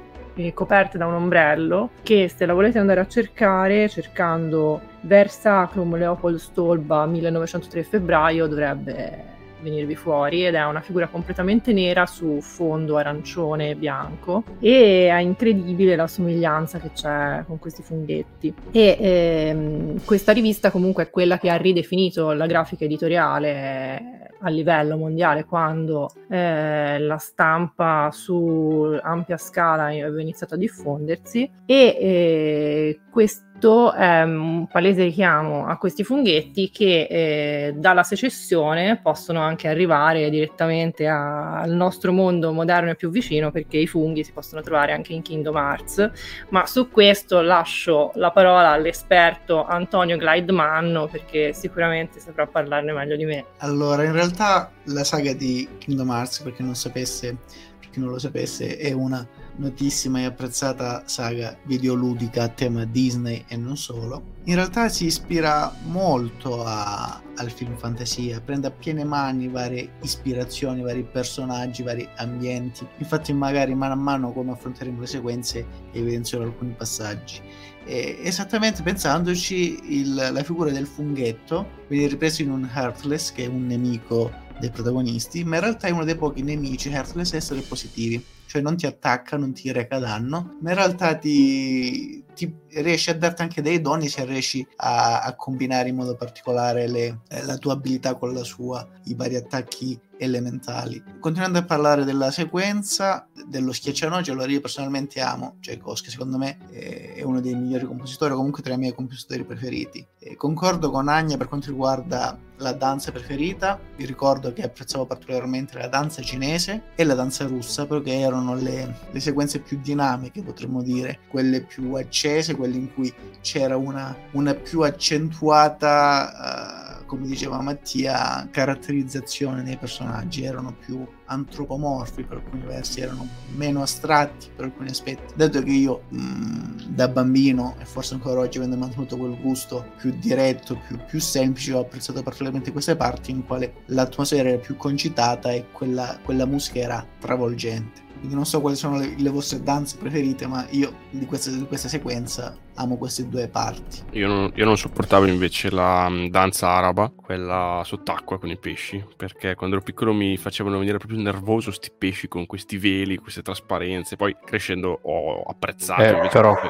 coperte da un ombrello che se la volete andare a cercare cercando Versacrum Leopold Stolba 1903 febbraio dovrebbe venirvi fuori ed è una figura completamente nera su fondo arancione e bianco e è incredibile la somiglianza che c'è con questi funghetti. E ehm, questa rivista comunque è quella che ha ridefinito la grafica editoriale a livello mondiale quando eh, la stampa su ampia scala aveva iniziato a diffondersi e eh, questo questo è un palese richiamo a questi funghetti che eh, dalla secessione possono anche arrivare direttamente a, al nostro mondo moderno e più vicino perché i funghi si possono trovare anche in Kingdom Hearts. Ma su questo lascio la parola all'esperto Antonio Glidemanno perché sicuramente saprà parlarne meglio di me. Allora in realtà la saga di Kingdom Hearts per non sapesse per chi non lo sapesse è una notissima e apprezzata saga videoludica a tema Disney e non solo, in realtà si ispira molto a, al film fantasia, prende a piene mani varie ispirazioni, vari personaggi, vari ambienti. Infatti magari mano a mano come affronteremo le sequenze evidenzierò alcuni passaggi. E esattamente pensandoci, il, la figura del funghetto viene ripresa in un Heartless, che è un nemico dei protagonisti, ma in realtà è uno dei pochi nemici Heartless a essere positivi cioè non ti attacca, non ti reca danno, ma in realtà ti, ti riesci a darti anche dei doni se riesci a, a combinare in modo particolare le, la tua abilità con la sua, i vari attacchi elementali. Continuando a parlare della sequenza, dello schiaccianoci, allora io personalmente amo Tchaikovsky, secondo me è uno dei migliori compositori, comunque tra i miei compositori preferiti. E concordo con Agna per quanto riguarda la danza preferita, vi ricordo che apprezzavo particolarmente la danza cinese e la danza russa perché erano le, le sequenze più dinamiche, potremmo dire, quelle più accese, quelle in cui c'era una, una più accentuata... Uh, come diceva Mattia, caratterizzazione dei personaggi, erano più antropomorfi per alcuni versi, erano meno astratti per alcuni aspetti. Dato che io mh, mm, da bambino e forse ancora oggi avendo mantenuto quel gusto più diretto, più, più semplice, ho apprezzato particolarmente queste parti in quale l'atmosfera era più concitata e quella, quella musica era travolgente. Quindi non so quali sono le, le vostre danze preferite, ma io di questa, di questa sequenza amo queste due parti. Io non, io non, sopportavo invece la mm, danza araba, quella sott'acqua con i pesci, perché quando ero piccolo mi facevano venire proprio nervoso sti pesci con questi veli, queste trasparenze. Poi crescendo ho apprezzato. Eh, però, che...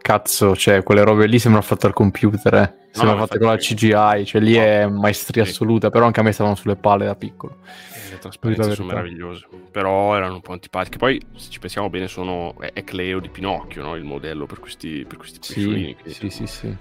cazzo, cioè, quelle robe lì sembrano fatte al computer, eh. Sembrano no, fatte con la CGI, cioè lì no. è maestria sì. assoluta, però anche a me stavano sulle palle da piccolo trasparenze sono meravigliose, però erano un po' antipatiche. Poi, se ci pensiamo bene, sono, è, Cleo di Pinocchio, no? il modello per questi, per questi sì, sì, sì, sì.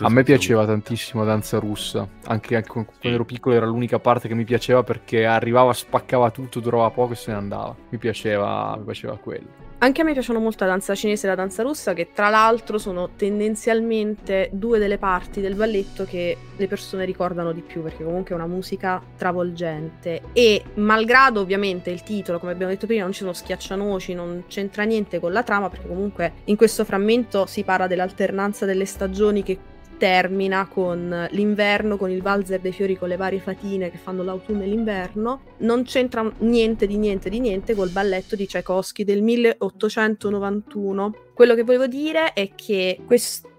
A me piaceva tantissimo Danza Russa, anche, anche quando sì. ero piccolo era l'unica parte che mi piaceva perché arrivava, spaccava tutto, durava poco e se ne andava. Mi piaceva, mi piaceva quello. Anche a me piacciono molto la danza cinese e la danza russa, che tra l'altro sono tendenzialmente due delle parti del balletto che le persone ricordano di più, perché comunque è una musica travolgente. E malgrado ovviamente il titolo, come abbiamo detto prima, non ci sono schiaccianoci, non c'entra niente con la trama, perché comunque in questo frammento si parla dell'alternanza delle stagioni che termina con l'inverno, con il valzer dei fiori con le varie fatine che fanno l'autunno e l'inverno. Non c'entra niente di niente di niente col balletto di Tchaikovsky del 1891. Quello che volevo dire è che questo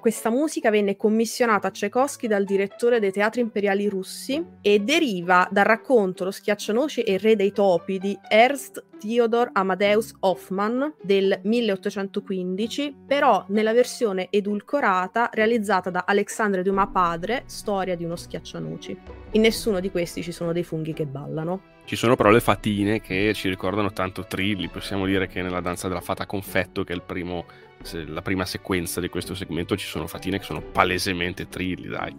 questa musica venne commissionata a Tchaikovsky dal direttore dei teatri imperiali russi e deriva dal racconto Lo schiaccianoci e il re dei topi di Ernst Theodor Amadeus Hoffmann del 1815, però nella versione edulcorata realizzata da Alexandre Dumas padre, Storia di uno schiaccianoci. In nessuno di questi ci sono dei funghi che ballano. Ci sono però le fatine che ci ricordano tanto Trilli, possiamo dire che nella danza della fata confetto, che è primo la prima sequenza di questo segmento ci sono fatine che sono palesemente trilli, dai.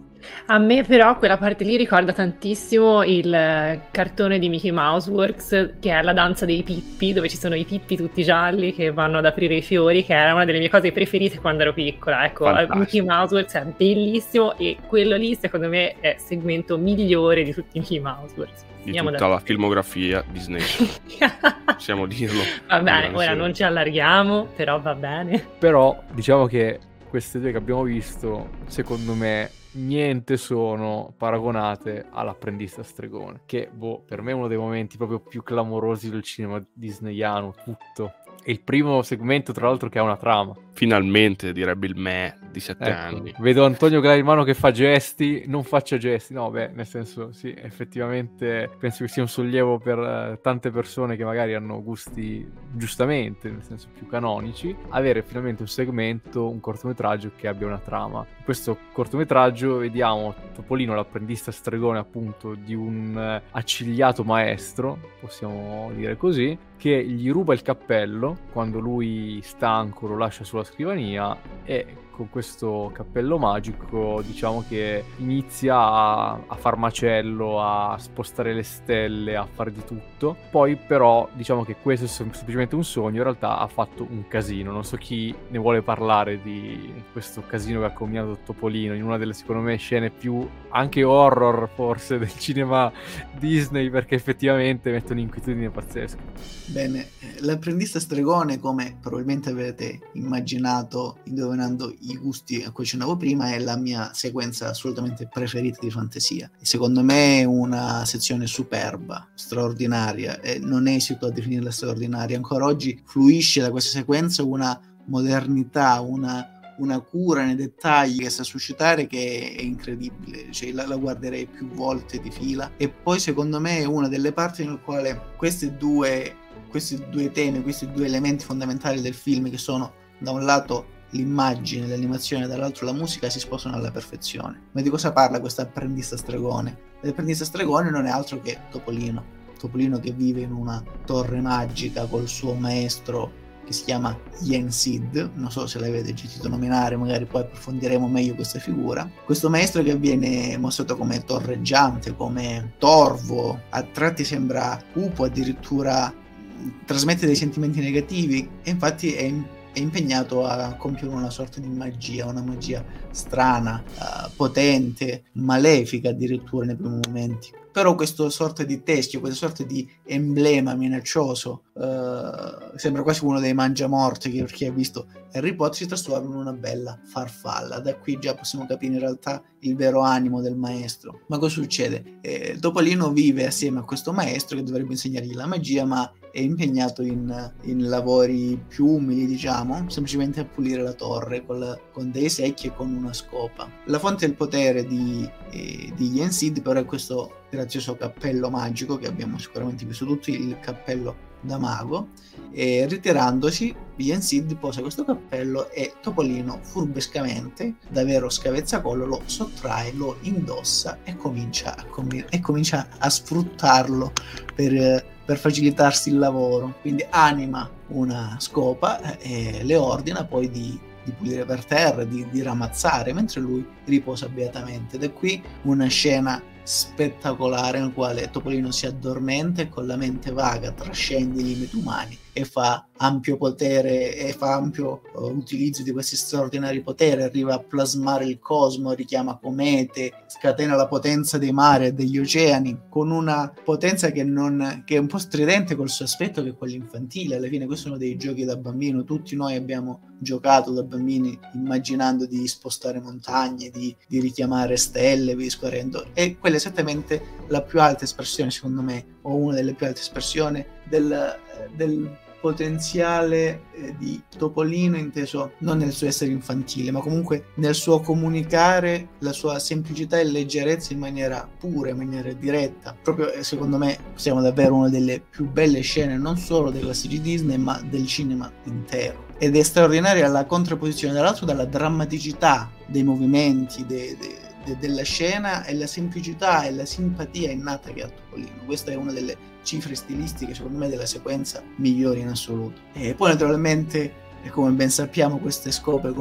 A me però quella parte lì ricorda tantissimo il eh, cartone di Mickey Mouse Works, che è la danza dei pippi, dove ci sono i pippi tutti gialli che vanno ad aprire i fiori, che era una delle mie cose preferite quando ero piccola. Ecco, Fantastico. Mickey Mouse Works è bellissimo e quello lì secondo me è il segmento migliore di tutti i Mickey Mouse Works di Andiamo tutta da... la filmografia Disney. Possiamo dirlo. Va bene, ora non ci allarghiamo, però va bene. Però diciamo che queste due che abbiamo visto, secondo me, niente sono paragonate all'apprendista stregone, che boh, per me è uno dei momenti proprio più clamorosi del cinema disneyano, tutto. È il primo segmento, tra l'altro, che ha una trama. Finalmente, direbbe il me di sette ecco, anni. Vedo Antonio Graimano che fa gesti, non faccia gesti. No, beh, nel senso, sì, effettivamente penso che sia un sollievo per uh, tante persone che magari hanno gusti giustamente, nel senso più canonici, avere finalmente un segmento, un cortometraggio che abbia una trama. In questo cortometraggio vediamo Topolino, l'apprendista stregone appunto di un uh, accigliato maestro, possiamo dire così, che gli ruba il cappello quando lui stanco lo lascia sulla scrivania e con questo cappello magico diciamo che inizia a, a far macello, a spostare le stelle, a fare di tutto. Poi però diciamo che questo è semplicemente un sogno, in realtà ha fatto un casino. Non so chi ne vuole parlare di questo casino che ha combinato Topolino in una delle secondo me scene più anche horror forse del cinema Disney perché effettivamente mette un'inquietudine pazzesca. Bene, l'apprendista stregone come probabilmente avete immaginato indovinando i gusti a cui accennavo prima è la mia sequenza assolutamente preferita di fantasia. Secondo me è una sezione superba, straordinaria e non esito a definirla straordinaria. Ancora oggi fluisce da questa sequenza una modernità, una una cura nei dettagli che sa suscitare che è incredibile, cioè, la, la, guarderei più volte di fila e poi secondo me è una delle parti nel quale questi due, questi due temi, questi due elementi fondamentali del film che sono da un lato l'immagine, l'animazione e dall'altro la musica si sposano alla perfezione. Ma di cosa parla questo apprendista stregone? L'apprendista stregone non è altro che Topolino. Topolino che vive in una torre magica col suo maestro che si chiama Yen Sid, non so se l'avete sentito nominare, magari poi approfondiremo meglio questa figura. Questo maestro che viene mostrato come torreggiante, come torvo, a tratti sembra cupo, addirittura trasmette dei sentimenti negativi e infatti è è impegnato a compiere una sorta di magia, una magia strana, uh, potente, malefica addirittura nei primi momenti però questo sorta di teschio, questa sorta di emblema minaccioso, uh, sembra quasi uno dei mangiamorti che per chi ha visto Harry Potter si trasforma in una bella farfalla. Da qui già possiamo capire in realtà il vero animo del maestro. Ma cosa succede? Eh, Topolino vive assieme a questo maestro che dovrebbe insegnargli la magia, ma è impegnato in, in lavori più umili, diciamo, semplicemente a pulire la torre col, con dei secchi e con una scopa. La fonte del potere di, eh, di Yensid però è questo grazioso cappello magico che abbiamo sicuramente visto tutti, il cappello da mago e ritirandosi Yensid posa questo cappello e Topolino furbescamente da vero scavezzacollo lo sottrae, lo indossa e comincia a, com- e comincia a sfruttarlo per, per facilitarsi il lavoro quindi anima una scopa e le ordina poi di di pulire per terra, di, di ramazzare, mentre lui riposa beatamente. Ed è qui una scena spettacolare nel quale Topolino si addormenta e con la mente vaga trascende i limiti umani e fa ampio potere e fa ampio uh, utilizzo di questi straordinari poteri, arriva a plasmare il cosmo, richiama comete, scatena la potenza dei mari e degli oceani, con una potenza che, non, che è un po' stridente col suo aspetto che è quello infantile, alla fine questo è uno dei giochi da bambino, tutti noi abbiamo giocato da bambini immaginando di spostare montagne, di, di richiamare stelle, vi scorrendo, e quella è esattamente la più alta espressione secondo me, o una delle più alte espressioni del, del potenziale eh, di Topolino inteso non nel suo essere infantile, ma comunque nel suo comunicare la sua semplicità e leggerezza in maniera pura, in maniera diretta. Proprio eh, secondo me siamo davvero una delle più belle scene non solo dei classici Disney, ma del cinema intero. Ed è straordinaria la contrapposizione, dall'altro dalla drammaticità dei movimenti, de, de, de, della scena e la semplicità e la simpatia innata che ha Topolino. Questa è una delle cifre stilistiche, secondo me, della sequenza migliori in assoluto. E poi naturalmente, come ben sappiamo, queste scope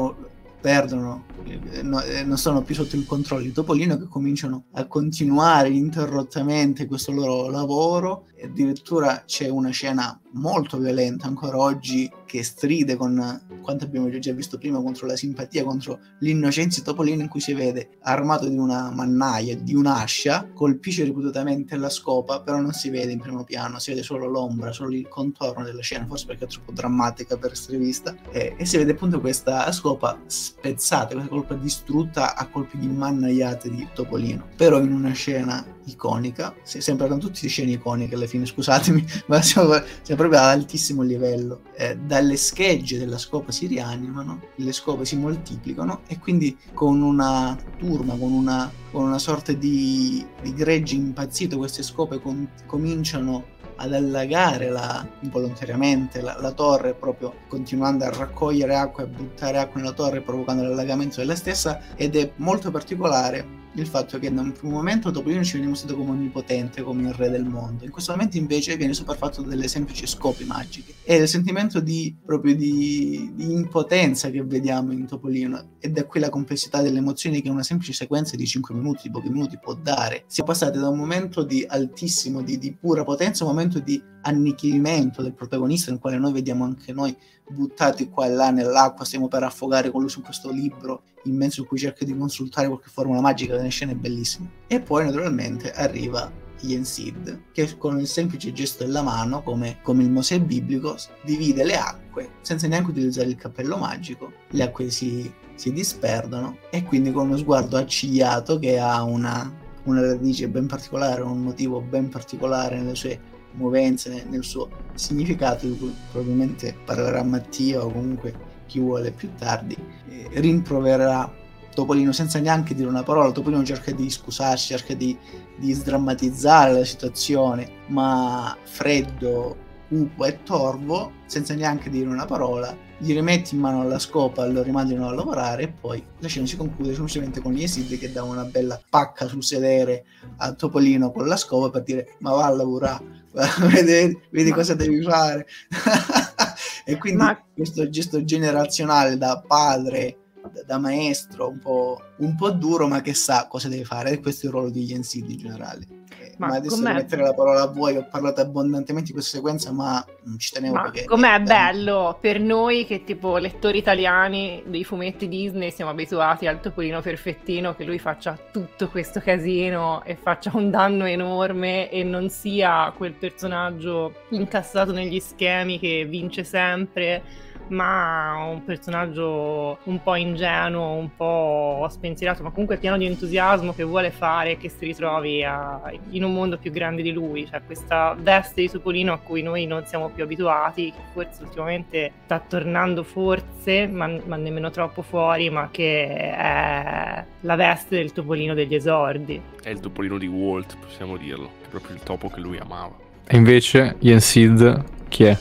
perdono, eh, non sono più sotto il controllo di Topolino che cominciano a continuare ininterrottamente questo loro lavoro addirittura c'è una scena molto violenta ancora oggi che stride con quanto abbiamo già visto prima contro la simpatia, contro l'innocenza di Topolino in cui si vede armato di una mannaia, di un'ascia, colpisce ripetutamente la scopa, però non si vede in primo piano, si vede solo l'ombra, solo il contorno della scena, forse perché è troppo drammatica per essere vista, e, e si vede appunto questa scopa spezzata, questa colpa distrutta a colpi di mannaiate di Topolino, però in una scena iconica, si sembrano tutte scene iconiche alla fine, scusatemi, ma siamo, siamo proprio ad altissimo livello. Eh, dalle schegge della scopa si rianimano, le scope si moltiplicano e quindi con una turma, con una, con una sorta di, di gregge impazzito, queste scope com- cominciano ad allagare la, involontariamente la, la, torre, proprio continuando a raccogliere acqua e buttare acqua nella torre, provocando l'allagamento della stessa, ed è molto particolare il fatto che da un primo momento Topolino ci viene mostrato come onnipotente, come il re del mondo. In questo momento invece viene sopraffatto dalle semplici scopi magiche. E il sentimento di, proprio di, di, impotenza che vediamo in Topolino e da qui la complessità delle emozioni che una semplice sequenza di 5 minuti, di pochi minuti può dare. Si è passati da un momento di altissimo, di, di pura potenza, a un momento di annichilimento del protagonista nel quale noi vediamo anche noi buttati qua e là nell'acqua, stiamo per affogare con lui su questo libro immenso in cui cerca di consultare qualche formula magica, delle scene bellissime. E poi naturalmente arriva Yensid, che con il semplice gesto della mano, come, come il Mosè biblico, divide le acque senza neanche utilizzare il cappello magico. Le acque si, si disperdono e quindi con uno sguardo accigliato che ha una, una radice ben particolare, un motivo ben particolare nelle sue movenze, nel, suo significato, di cui probabilmente parlerà Mattia o comunque chi vuole più tardi, eh, rimprovererà Topolino senza neanche dire una parola. Topolino cerca di scusarsi, cerca di, di sdrammatizzare la situazione, ma freddo, cupo e torvo, senza neanche dire una parola, gli rimetti in mano la scopa, lo rimandano a lavorare e poi la scena si conclude semplicemente con Yesid che dà una bella pacca sul sedere a Topolino con la scopa per dire ma va a lavorare, vedi, vedi cosa devi fare. e quindi Ma... questo gesto generazionale da padre da, maestro, un po', un po' duro, ma che sa cosa deve fare. E questo è il ruolo di Ian Seed in generale. Ma, ma adesso devo mettere la parola a voi, ho parlato abbondantemente di questa sequenza, ma non ci tenevo ma perché... Com'è bello per noi che tipo lettori italiani dei fumetti Disney siamo abituati al topolino perfettino che lui faccia tutto questo casino e faccia un danno enorme e non sia quel personaggio incassato negli schemi che vince sempre ma un personaggio un po' ingenuo, un po' spensierato, ma comunque pieno di entusiasmo che vuole fare e che si ritrovi a, in un mondo più grande di lui. Cioè questa veste di Topolino a cui noi non siamo più abituati, che forse ultimamente sta tornando forse, ma, ma nemmeno troppo fuori, ma che è la veste del Topolino degli esordi. È il Topolino di Walt, possiamo dirlo, è proprio il topo che lui amava. E invece Ian Seed chi è?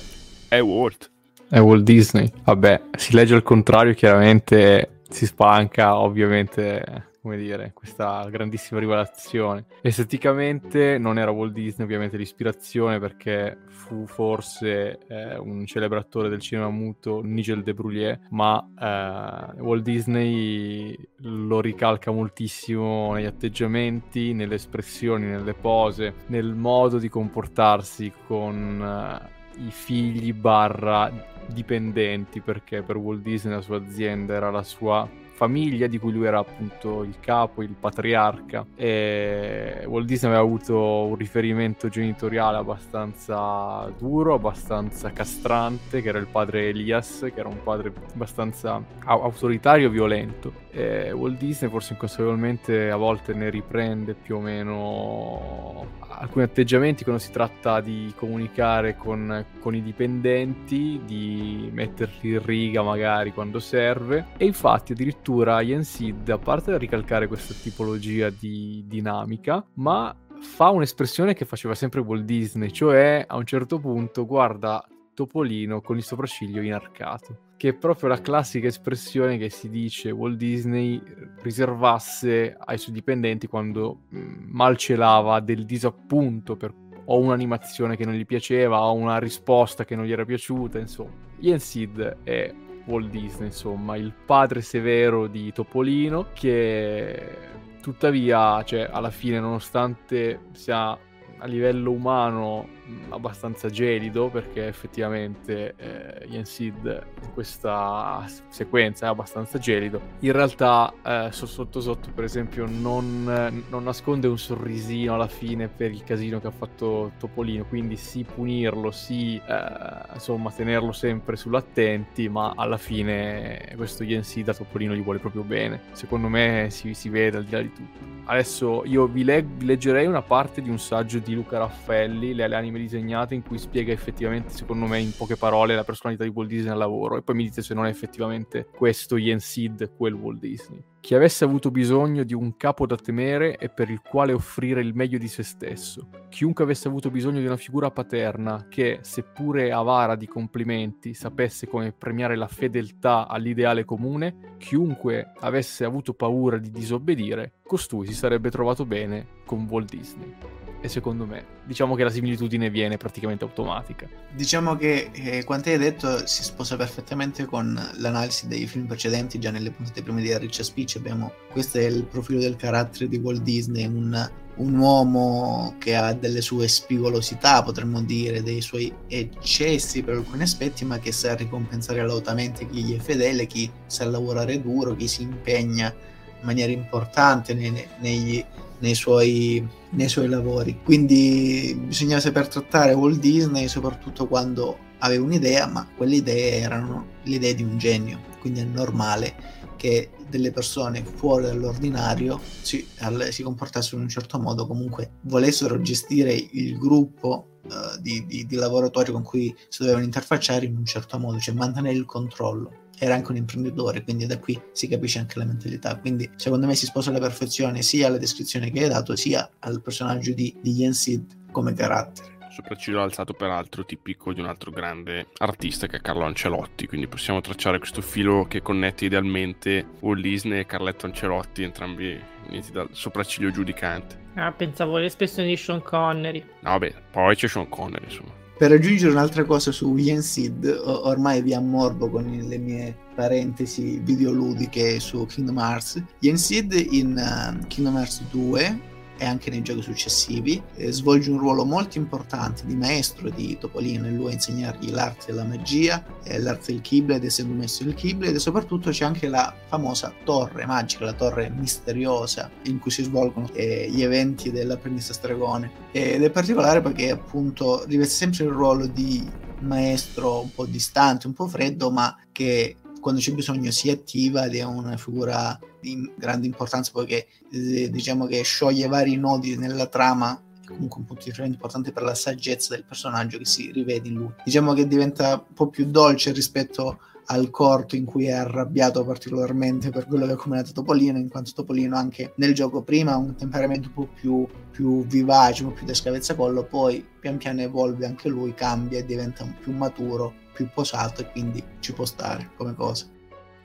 È Walt. È Walt Disney. Vabbè, si legge al contrario, chiaramente si spanca, ovviamente, come dire, questa grandissima rivelazione. Esteticamente non era Walt Disney ovviamente l'ispirazione perché fu forse eh, un celebratore del cinema muto, Nigel de Bruyère, ma eh, Walt Disney lo ricalca moltissimo negli atteggiamenti, nelle espressioni, nelle pose, nel modo di comportarsi con... Eh, i figli barra dipendenti perché per Walt Disney la sua azienda era la sua famiglia di cui lui era appunto il capo, il patriarca. E Walt Disney aveva avuto un riferimento genitoriale abbastanza duro, abbastanza castrante che era il padre Elias che era un padre abbastanza autoritario violento. E Walt Disney forse inconsapevolmente a volte ne riprende più o meno alcuni atteggiamenti quando si tratta di comunicare con, con, i dipendenti, di metterli in riga magari quando serve. E infatti addirittura Ian Sid, a parte da ricalcare questa tipologia di dinamica, ma fa un'espressione che faceva sempre Walt Disney, cioè a un certo punto guarda Topolino con il sopracciglio inarcato che è proprio la classica espressione che si dice Walt Disney riservasse ai suoi dipendenti quando mm, malcelava del disappunto per o un'animazione che non gli piaceva o una risposta che non gli era piaciuta, insomma. Ian Sid è Walt Disney, insomma, il padre severo di Topolino che tuttavia, cioè, alla fine, nonostante sia a livello umano abbastanza gelido perché effettivamente eh, Ian Sid in questa sequenza è abbastanza gelido. In realtà eh, sotto sotto per esempio non, non, nasconde un sorrisino alla fine per il casino che ha fatto Topolino quindi sì punirlo sì eh, insomma tenerlo sempre sull'attenti ma alla fine questo Ian Sid a Topolino gli vuole proprio bene. Secondo me si, si vede al di là di tutto. Adesso io vi, leg- leggerei una parte di un saggio di Luca Raffelli le anime anime disegnate in cui spiega effettivamente, secondo me, in poche parole la personalità di Walt Disney al lavoro e poi mi dite se non è effettivamente questo Ian Seed quel Walt Disney. Chi avesse avuto bisogno di un capo da temere e per il quale offrire il meglio di se stesso. Chiunque avesse avuto bisogno di una figura paterna che, seppure avara di complimenti, sapesse come premiare la fedeltà all'ideale comune. Chiunque avesse avuto paura di disobbedire, costui si sarebbe trovato bene con Walt Disney e secondo me diciamo che la similitudine viene praticamente automatica. Diciamo che eh, quanto hai detto si sposa perfettamente con l'analisi dei film precedenti, già nelle puntate prime di Rich Speech abbiamo questo è il profilo del carattere di Walt Disney, un, un uomo che ha delle sue spigolosità, potremmo dire, dei suoi eccessi per alcuni aspetti, ma che sa ricompensare lautamente chi gli è fedele, chi sa lavorare duro, chi si impegna in maniera importante nei, negli nei suoi, nei suoi lavori. Quindi bisogna saper trattare Walt Disney soprattutto quando aveva un'idea, ma quelle idee erano le idee di un genio, quindi è normale che delle persone fuori dall'ordinario si, si comportassero in un certo modo, comunque volessero gestire il gruppo uh, di, di, di lavoratori con cui si dovevano interfacciare in un certo modo, cioè mantenere il controllo era anche un imprenditore, quindi da qui si capisce anche la mentalità. Quindi secondo me si sposa alla perfezione sia alla descrizione che hai dato, sia al personaggio di, di Ian Sid come carattere. Sopracciglio alzato peraltro tipico di un altro grande artista che è Carlo Ancelotti, quindi possiamo tracciare questo filo che connette idealmente Walt Disney e Carletto Ancelotti, entrambi uniti dal sopracciglio giudicante. Ah, pensavo all'espressione di Sean Connery. No, vabbè, poi c'è Sean Connery, insomma. Per aggiungere un'altra cosa su Yen Sid, ormai vi ammorbo con le mie parentesi videoludiche su Kingdom Hearts. Yen Sid in uh, Kingdom Hearts 2 e anche nei giochi successivi, eh, svolge un ruolo molto importante di maestro di Topolino e lui a insegnargli l'arte della magia, eh, l'arte del Keyblade, essendo messo il Keyblade e soprattutto c'è anche la famosa torre magica, la torre misteriosa in cui si svolgono eh, gli eventi dell'apprendista stregone. Ed è particolare perché appunto riveste sempre il ruolo di maestro un po' distante, un po' freddo, ma che quando c'è bisogno si attiva ed è una figura di grande importanza poiché eh, diciamo che scioglie vari nodi nella trama comunque un punto di riferimento importante per la saggezza del personaggio che si rivede in lui. Diciamo che diventa un po' più dolce rispetto al corto in cui è arrabbiato particolarmente per quello che ha combinato Topolino, in quanto Topolino anche nel gioco prima ha un temperamento un po' più, più vivace, un po' più da scavezzacollo, poi pian piano evolve anche lui, cambia e diventa più maturo più posato e quindi ci può stare come cosa.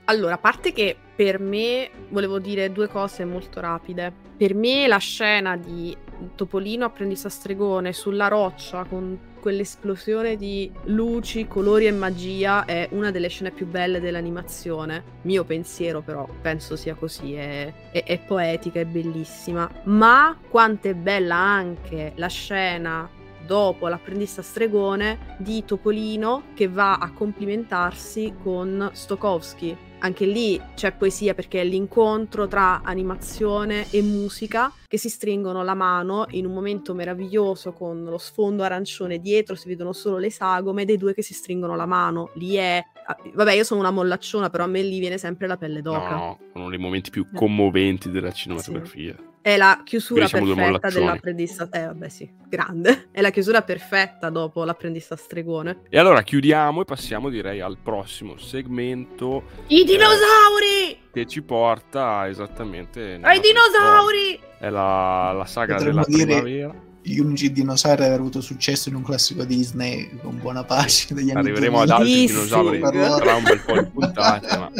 Allora, a parte che per me volevo dire due cose molto rapide. Per me la scena di Topolino apprendista stregone sulla roccia con quell'esplosione di luci, colori e magia è una delle scene più belle dell'animazione. Mio pensiero però, penso sia così, è, è, è poetica, è bellissima. Ma quanto è bella anche la scena dopo l'apprendista stregone di Topolino che va a complimentarsi con Stokowski. Anche lì c'è poesia perché è l'incontro tra animazione e musica che si stringono la mano in un momento meraviglioso con lo sfondo arancione dietro, si vedono solo le sagome dei due che si stringono la mano. Lì è ah, Vabbè, io sono una mollacciona, però a me lì viene sempre la pelle d'oca. No, sono dei momenti più eh. commoventi della cinematografia. Sì. È la chiusura perfetta dell'apprendista. Eh, vabbè, sì, grande. È la chiusura perfetta dopo l'apprendista stregone. E allora chiudiamo e passiamo, direi, al prossimo segmento. I dinosauri! Eh, che ci porta esattamente. Ai dinosauri! È la, la saga Potremmo della primavera gli unici dinosauri aver avuto successo in un classico Disney con buona pace degli anni Arriveremo 2000. ad altri dinosauri tra un bel po' di puntate, ma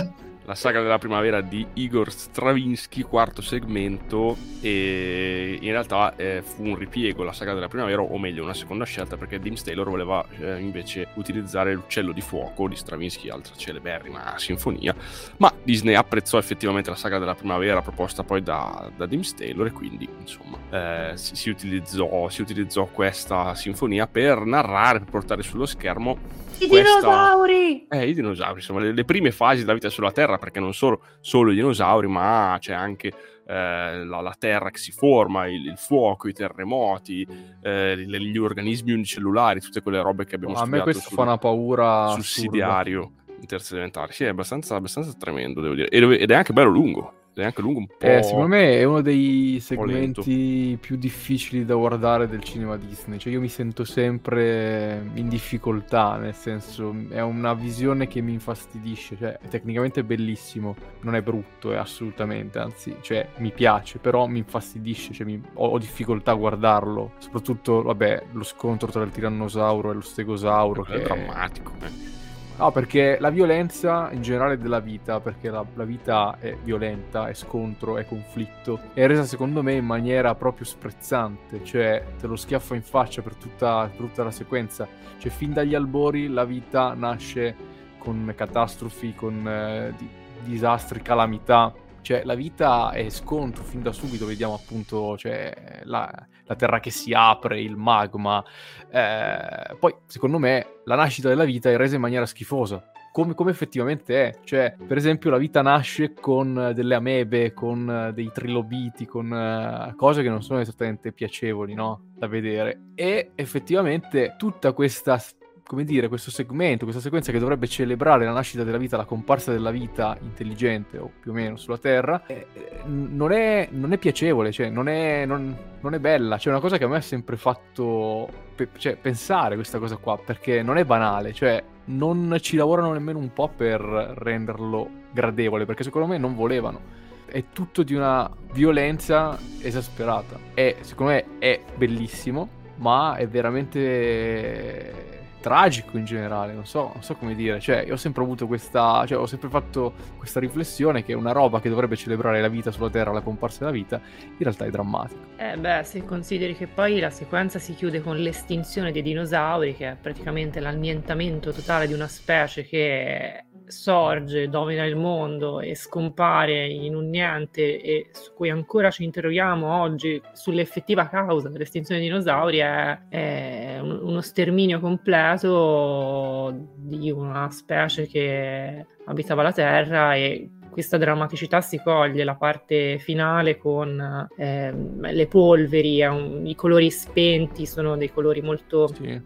la saga della primavera di Igor Stravinsky, quarto segmento, e in realtà eh, fu un ripiego la saga della primavera, o meglio una seconda scelta, perché Dean Taylor voleva eh, invece utilizzare l'uccello di fuoco di Stravinsky, altra celeberrima sinfonia, ma Disney apprezzò effettivamente la saga della primavera proposta poi da, da Dean Taylor e quindi insomma eh, si, si, utilizzò, si utilizzò questa sinfonia per narrare, per portare sullo schermo i questa... dinosauri! Eh, i dinosauri, insomma, le, le, prime fasi della vita sulla Terra, perché non solo, solo i dinosauri, ma c'è anche eh, la, la, terra che si forma, il, il fuoco, i terremoti, eh, gli, gli, organismi unicellulari, tutte quelle robe che abbiamo no, studiato. A me questo sul, fa una paura sussidiario intersementale. Sì, è abbastanza, abbastanza tremendo, devo dire. Ed è anche bello lungo è anche lungo un po'. Eh, secondo me è uno dei segmenti più difficili da guardare del cinema Disney. Cioè, io mi sento sempre in difficoltà, nel senso, è una visione che mi infastidisce. Cioè, è tecnicamente bellissimo, non è brutto, è assolutamente, anzi, cioè, mi piace, però mi infastidisce, cioè, mi... ho, ho, difficoltà a guardarlo. Soprattutto, vabbè, lo scontro tra il tirannosauro e lo stegosauro. Che è drammatico, eh No, perché la violenza in generale della vita, perché la, la, vita è violenta, è scontro, è conflitto, è resa secondo me in maniera proprio sprezzante, cioè te lo schiaffo in faccia per tutta, per tutta la sequenza. Cioè fin dagli albori la vita nasce con catastrofi, con eh, di, disastri, calamità. Cioè la vita è scontro fin da subito, vediamo appunto cioè, la, la terra che si apre, il magma. Eh, poi, secondo me, la nascita della vita è resa in maniera schifosa. Come, come, effettivamente è. Cioè, per esempio, la vita nasce con delle amebe, con dei trilobiti, con uh, cose che non sono esattamente piacevoli, no? Da vedere. E effettivamente tutta questa come dire, questo segmento, questa sequenza che dovrebbe celebrare la nascita della vita, la comparsa della vita intelligente, o più o meno sulla Terra, eh, non, è, non, è, piacevole, cioè non è, non, non è bella. Cioè, una cosa che a me ha sempre fatto pe- cioè, pensare questa cosa qua, perché non è banale, cioè non ci lavorano nemmeno un po' per renderlo gradevole, perché secondo me non volevano è tutto di una violenza esasperata. E secondo me è bellissimo, ma è veramente tragico in generale, non so, non so come dire, cioè io ho sempre avuto questa, cioè ho sempre fatto questa riflessione che una roba che dovrebbe celebrare la vita sulla Terra, la comparsa della vita, in realtà è drammatica. Eh beh, se consideri che poi la sequenza si chiude con l'estinzione dei dinosauri, che è praticamente l'annientamento totale di una specie che sorge, domina il mondo e scompare in un niente e su cui ancora ci interroghiamo oggi sull'effettiva causa dell'estinzione dei dinosauri è, è uno sterminio completo di una specie che abitava la Terra e questa drammaticità si coglie la parte finale con eh, le polveri, un, i colori spenti sono dei colori molto sì.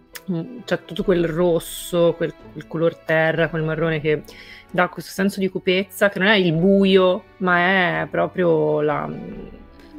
c'è tutto quel rosso, quel, quel color terra, quel marrone che dà questo senso di cupezza, che non è il buio, ma è proprio la,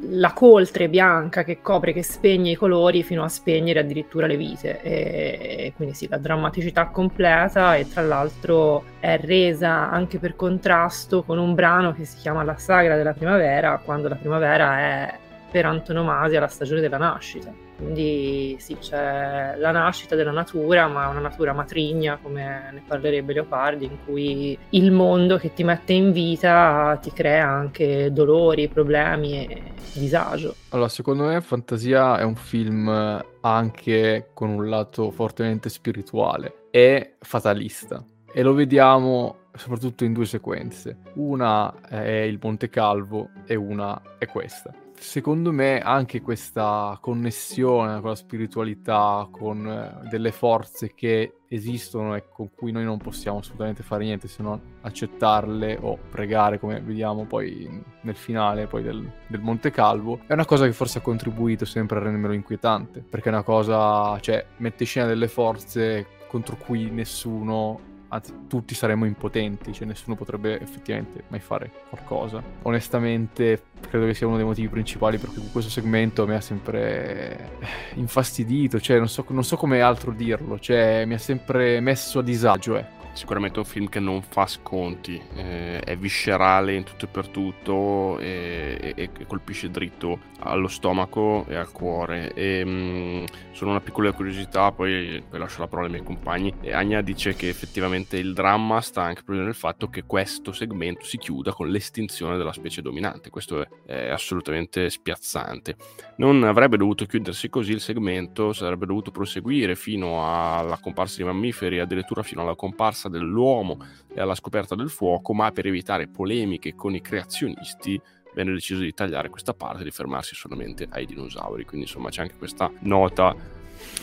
la coltre bianca che copre, che spegne i colori fino a spegnere addirittura le vite. E, quindi sì, la drammaticità completa e tra l'altro è resa anche per contrasto con un brano che si chiama La sagra della primavera, quando la primavera è per antonomasia la stagione della nascita. Quindi sì, c'è la nascita della natura, ma una natura matrigna, come ne parlerebbe Leopardi, in cui il mondo che ti mette in vita ti crea anche dolori, problemi e disagio. Allora, secondo me Fantasia è un film anche con un lato fortemente spirituale e fatalista. E lo vediamo soprattutto in due sequenze. Una è il Monte Calvo e una è questa secondo me anche questa connessione con la spiritualità, con eh, delle forze che esistono e con cui noi non possiamo assolutamente fare niente se non accettarle o pregare, come vediamo poi nel finale poi del, del Monte Calvo, è una cosa che forse ha contribuito sempre a rendermelo inquietante, perché è una cosa, cioè, mette in scena delle forze contro cui nessuno anzi tutti saremmo impotenti, cioè nessuno potrebbe effettivamente mai fare qualcosa. Onestamente credo che sia uno dei motivi principali per cui questo segmento mi ha sempre infastidito, cioè non so, non so come altro dirlo, cioè mi ha sempre messo a disagio, ecco sicuramente un film che non fa sconti, eh, è viscerale in tutto e per tutto e, e, e, colpisce dritto allo stomaco e al cuore. E, mh, solo una piccola curiosità, poi, poi, lascio la parola ai miei compagni. Anya dice che effettivamente il dramma sta anche proprio nel fatto che questo segmento si chiuda con l'estinzione della specie dominante. Questo è, è assolutamente spiazzante. Non avrebbe dovuto chiudersi così il segmento, sarebbe dovuto proseguire fino alla comparsa di mammiferi, addirittura fino alla comparsa nascita dell'uomo e alla scoperta del fuoco, ma per evitare polemiche con i creazionisti venne deciso di tagliare questa parte e di fermarsi solamente ai dinosauri. Quindi insomma c'è anche questa nota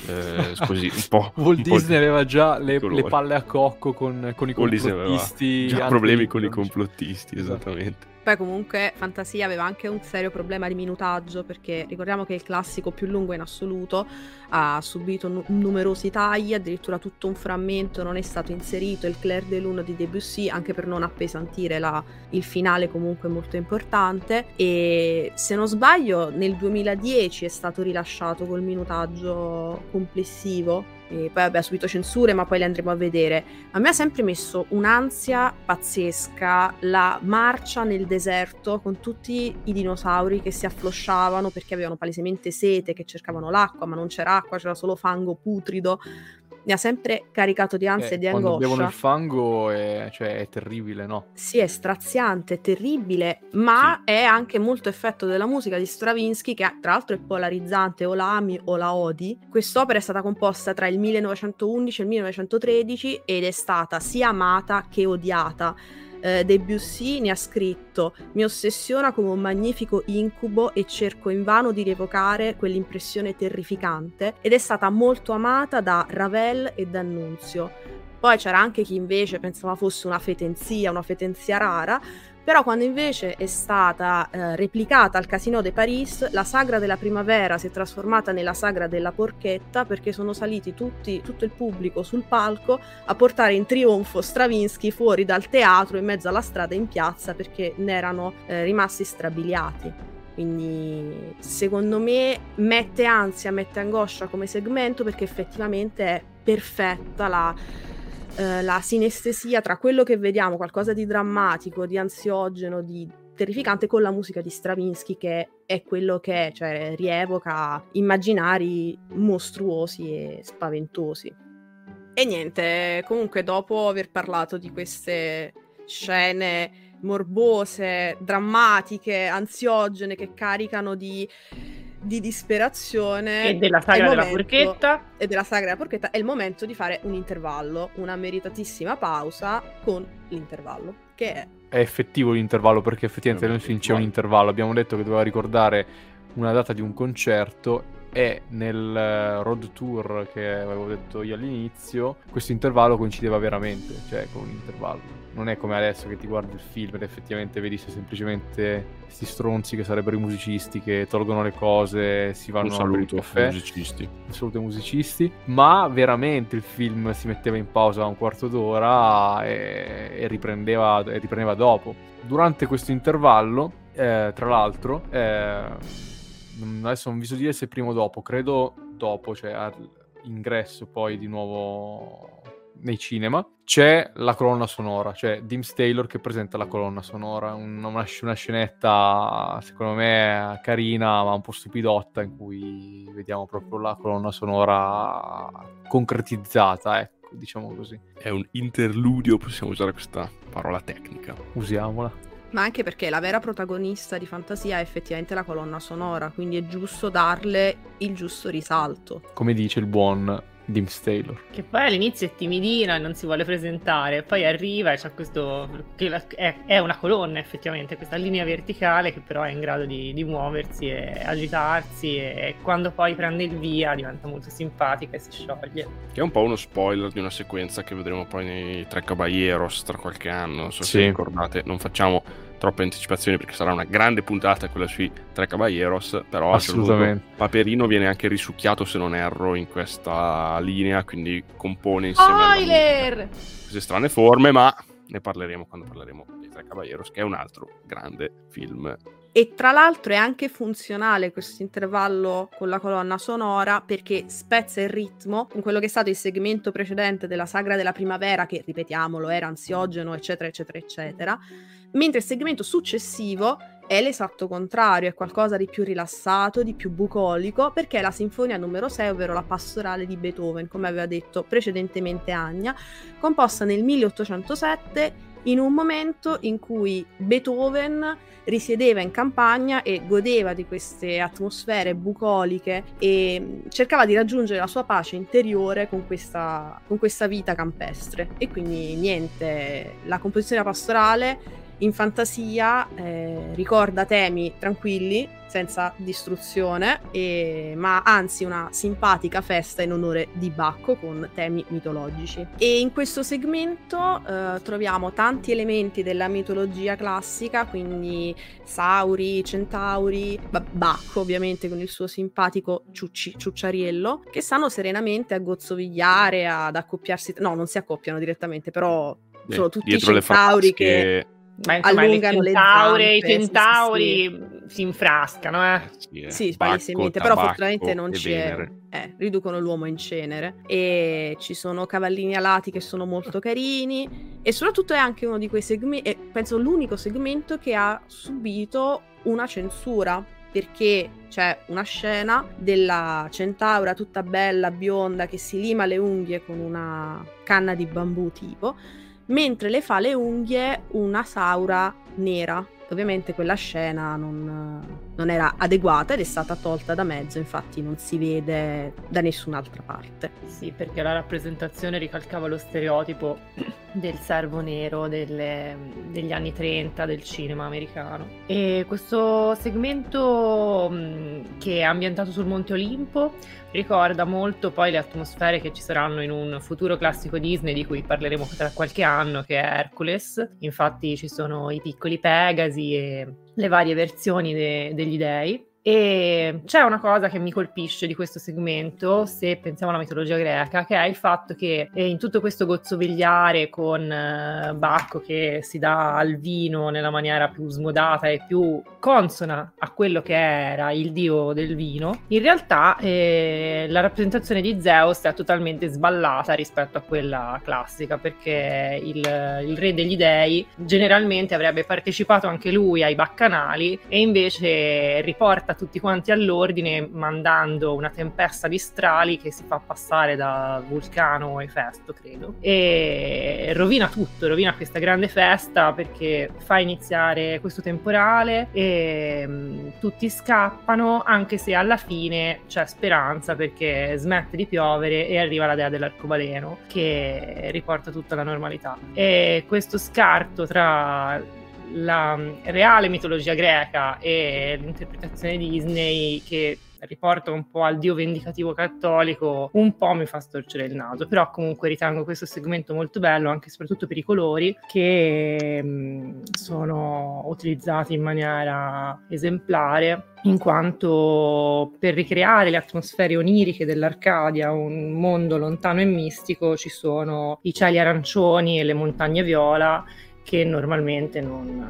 eh, così un po'. Walt un Disney po aveva già le, le, palle a cocco con, con i complottisti. Già problemi con i complottisti, esattamente. Poi comunque Fantasia aveva anche un serio problema di minutaggio perché ricordiamo che il classico più lungo in assoluto ha subito n- numerosi tagli, addirittura tutto un frammento non è stato inserito, il Claire de Lune di Debussy anche per non appesantire la, il finale comunque molto importante. E se non sbaglio nel 2010 è stato rilasciato col minutaggio complessivo e poi vabbè, ha subito censure, ma poi le andremo a vedere. A me ha sempre messo un'ansia pazzesca la marcia nel deserto con tutti i dinosauri che si afflosciavano perché avevano palesemente sete, che cercavano l'acqua, ma non c'era acqua, c'era solo fango putrido mi ha sempre caricato di ansia eh, e di angoscia. Quando bevono il fango è, cioè, è, terribile, no? Sì, è straziante, è terribile, ma sì. è anche molto effetto della musica di Stravinsky, che tra l'altro è polarizzante, o la ami o la odi. Quest'opera è stata composta tra il 1911 e il 1913 ed è stata sia amata che odiata eh, Debussy ne ha scritto mi ossessiona come un magnifico incubo e cerco invano di rievocare quell'impressione terrificante ed è stata molto amata da Ravel e da Annunzio. Poi c'era anche chi invece pensava fosse una fetenzia, una fetenzia rara, però quando invece è stata eh, replicata al Casino de Paris, la sagra della primavera si è trasformata nella sagra della porchetta perché sono saliti tutti, tutto il pubblico sul palco a portare in trionfo Stravinsky fuori dal teatro in mezzo alla strada in piazza perché ne erano eh, rimasti strabiliati. Quindi secondo me mette ansia, mette angoscia come segmento perché effettivamente è perfetta la eh, la sinestesia tra quello che vediamo, qualcosa di drammatico, di ansiogeno, di terrificante, con la musica di Stravinsky che è quello che è, cioè rievoca immaginari mostruosi e spaventosi. E niente, comunque dopo aver parlato di queste scene morbose, drammatiche, ansiogene che caricano di, di disperazione. E della sagra della porchetta. E della sagra della porchetta è il momento di fare un intervallo, una meritatissima pausa con l'intervallo, che è... È effettivo l'intervallo perché effettivamente film c'è un intervallo. Abbiamo detto che doveva ricordare una data di un concerto e nel eh, road tour che avevo detto io all'inizio, questo intervallo coincideva veramente, cioè con un intervallo. Non è come adesso che ti guardi il film ed effettivamente vedi se semplicemente questi stronzi che sarebbero i musicisti che tolgono le cose, si vanno un saluto a musicisti. Un saluto ai musicisti, ma veramente il film si metteva in pausa un quarto d'ora e, e, riprendeva, e riprendeva dopo. Durante questo intervallo, eh, tra l'altro, eh, adesso non vi so dire se prima o dopo, credo dopo, cioè all'ingresso poi di nuovo nei cinema, c'è la colonna sonora, cioè Dims Taylor che presenta la colonna sonora, una, una scenetta secondo me carina ma un po' stupidotta in cui vediamo proprio la colonna sonora concretizzata, ecco, diciamo così. È un interludio, possiamo usare questa parola tecnica. Usiamola ma anche perché la vera protagonista di fantasia è effettivamente la colonna sonora, quindi è giusto darle il giusto risalto. Come dice il buon Dims Taylor. Che poi all'inizio è timidina e non si vuole presentare, poi arriva e c'è questo. che è, una colonna effettivamente, questa linea verticale che però è in grado di, di muoversi e agitarsi e quando poi prende il via diventa molto simpatica e si scioglie. Che è un po' uno spoiler di una sequenza che vedremo poi nei Tre Caballeros tra qualche anno, non so sì. se ricordate, non facciamo troppe anticipazioni perché sarà una grande puntata quella sui Tre Caballeros, però assolutamente Paperino viene anche risucchiato se non erro in questa linea, quindi compone insieme Spoiler! queste strane forme, ma ne parleremo quando parleremo dei Tre Caballeros, che è un altro grande film. E tra l'altro è anche funzionale questo intervallo con la colonna sonora perché spezza il ritmo in quello che è stato il segmento precedente della sagra della primavera, che ripetiamolo era ansiogeno, eccetera, eccetera, eccetera mentre il segmento successivo è l'esatto contrario, è qualcosa di più rilassato, di più bucolico, perché è la sinfonia numero 6, ovvero la pastorale di Beethoven, come aveva detto precedentemente Agna, composta nel 1807 in un momento in cui Beethoven risiedeva in campagna e godeva di queste atmosfere bucoliche e cercava di raggiungere la sua pace interiore con questa, con questa vita campestre. E quindi niente, la composizione pastorale in fantasia eh, ricorda temi tranquilli, senza distruzione, e, ma anzi una simpatica festa in onore di Bacco con temi mitologici. E in questo segmento eh, troviamo tanti elementi della mitologia classica, quindi Sauri, Centauri, Bacco ovviamente con il suo simpatico ciucci, ciucciariello, che stanno serenamente a gozzovigliare, ad accoppiarsi, no non si accoppiano direttamente, però sono tutti centauri che ma insomma, allungano le centauri, i centauri sì, sì. si infrascano, eh? Sì, eh. sì palesemente, però fortunatamente non ci è. Eh, riducono l'uomo in cenere. E ci sono cavallini alati che sono molto carini. E soprattutto è anche uno di quei segmenti, e penso l'unico segmento che ha subito una censura. Perché c'è una scena della centaura tutta bella, bionda, che si lima le unghie con una canna di bambù tipo mentre le fa le unghie una saura nera. Ovviamente quella scena non, non, era adeguata ed è stata tolta da mezzo, infatti non si vede da nessun'altra parte. Sì, perché la rappresentazione ricalcava lo stereotipo del servo nero delle, degli anni 30 del cinema americano. E questo segmento che è ambientato sul Monte Olimpo ricorda molto poi le atmosfere che ci saranno in un futuro classico Disney di cui parleremo tra qualche anno che è Hercules. Infatti ci sono i piccoli Pegasi e le varie versioni de- degli dei e c'è una cosa che mi colpisce di questo segmento, se pensiamo alla mitologia greca, che è il fatto che eh, in tutto questo gozzovigliare con eh, Bacco che si dà al vino nella maniera più smodata e più consona a quello che era il dio del vino, in realtà eh, la rappresentazione di Zeus è totalmente sballata rispetto a quella classica, perché il, il re degli dei generalmente avrebbe partecipato anche lui ai baccanali e invece riporta tutti quanti all'ordine mandando una tempesta di strali che si fa passare da Vulcano e Festo, credo, e rovina tutto, rovina questa grande festa perché fa iniziare questo temporale e mm, tutti scappano, anche se alla fine c'è speranza perché smette di piovere e arriva la dea dell'arcobaleno che riporta tutta la normalità. E questo scarto tra la reale mitologia greca e l'interpretazione Disney che riporta un po' al dio vendicativo cattolico, un po' mi fa storcere il naso, però comunque ritengo questo segmento molto bello, anche e soprattutto per i colori che mm, sono utilizzati in maniera esemplare in quanto per ricreare le atmosfere oniriche dell'Arcadia, un mondo lontano e mistico, ci sono i cieli arancioni e le montagne viola che normalmente non,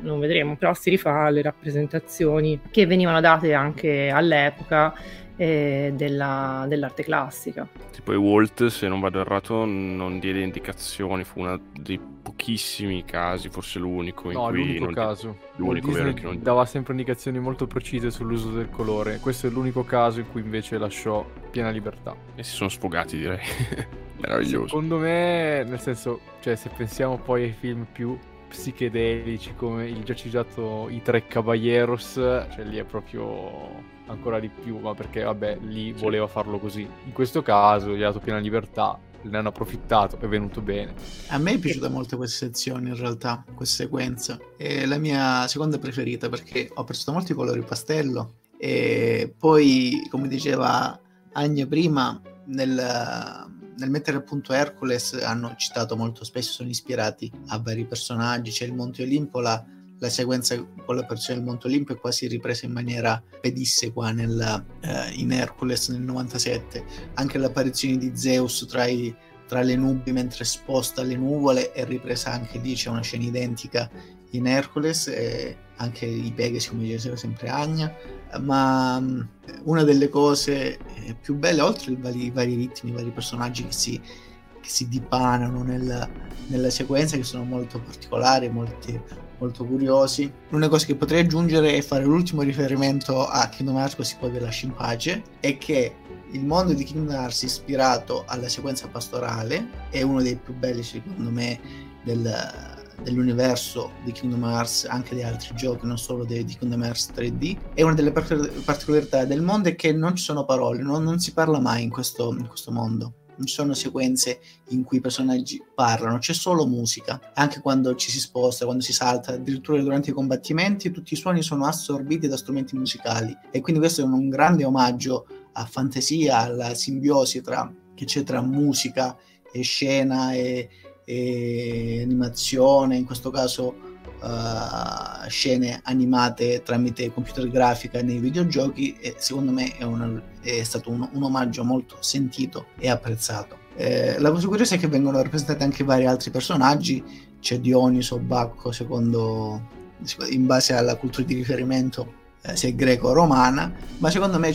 non vedremo, però si rifà alle rappresentazioni che venivano date anche all'epoca eh, della, dell'arte classica. Tipo i Walt, se non vado errato, non diede indicazioni, fu uno dei pochissimi casi, forse l'unico in no, cui... l'unico non... caso. L'unico Walt vero Disney che non... dava sempre indicazioni molto precise sull'uso del colore. Questo è l'unico caso in cui invece lasciò piena libertà. E si sono sfogati, direi. Meraviglioso. Secondo me, nel senso, cioè, se pensiamo poi ai film più psichedelici come il già citato I Tre Caballeros, cioè lì è proprio ancora di più, ma perché vabbè, lì sì. voleva farlo così. In questo caso gli ha dato piena libertà, ne hanno approfittato, è venuto bene. A me è piaciuta molto questa sezione in realtà, questa sequenza. È la mia seconda preferita perché ho apprezzato molto i colori pastello e poi, come diceva Agna prima, nel, nel mettere appunto Hercules hanno citato molto spesso, sono ispirati a vari personaggi, c'è il Monte Olimpo, la, la sequenza con l'apparizione del Monte Olimpo è quasi ripresa in maniera pedissequa nel, eh, in Hercules nel 97, anche l'apparizione di Zeus tra, i, tra le nubi mentre sposta le nuvole è ripresa anche lì, c'è una scena identica in Hercules e anche i Pegasi come diceva sempre Agna ma mm, una delle cose eh, più belle oltre i vari, vari ritmi, i vari personaggi che si, che si dipanano nella, nella, sequenza che sono molto particolari, molti, molto curiosi l'unica cosa che potrei aggiungere è fare l'ultimo riferimento a Kingdom Hearts così poi vi lascio in pace è che il mondo di Kingdom Hearts ispirato alla sequenza pastorale è uno dei più belli secondo me del, dell'universo di Kingdom Hearts, anche di altri giochi, non solo di, di Kingdom Hearts 3D. E una delle particolarità del mondo è che non ci sono parole, non, non si parla mai in questo, in questo mondo non ci sono sequenze in cui i personaggi parlano, c'è solo musica. Anche quando ci si sposta, quando si salta, addirittura durante i combattimenti, tutti i suoni sono assorbiti da strumenti musicali. E quindi questo è un grande omaggio a fantasia, alla simbiosi tra, che c'è tra musica e scena e, e animazione, in questo caso uh, scene animate tramite computer grafica nei videogiochi e secondo me è, una, è stato un, un, omaggio molto sentito e apprezzato. Eh, la cosa curiosa è che vengono rappresentati anche vari altri personaggi, c'è Dioniso, Bacco, secondo in base alla cultura di riferimento eh, se è greco o romana, ma secondo me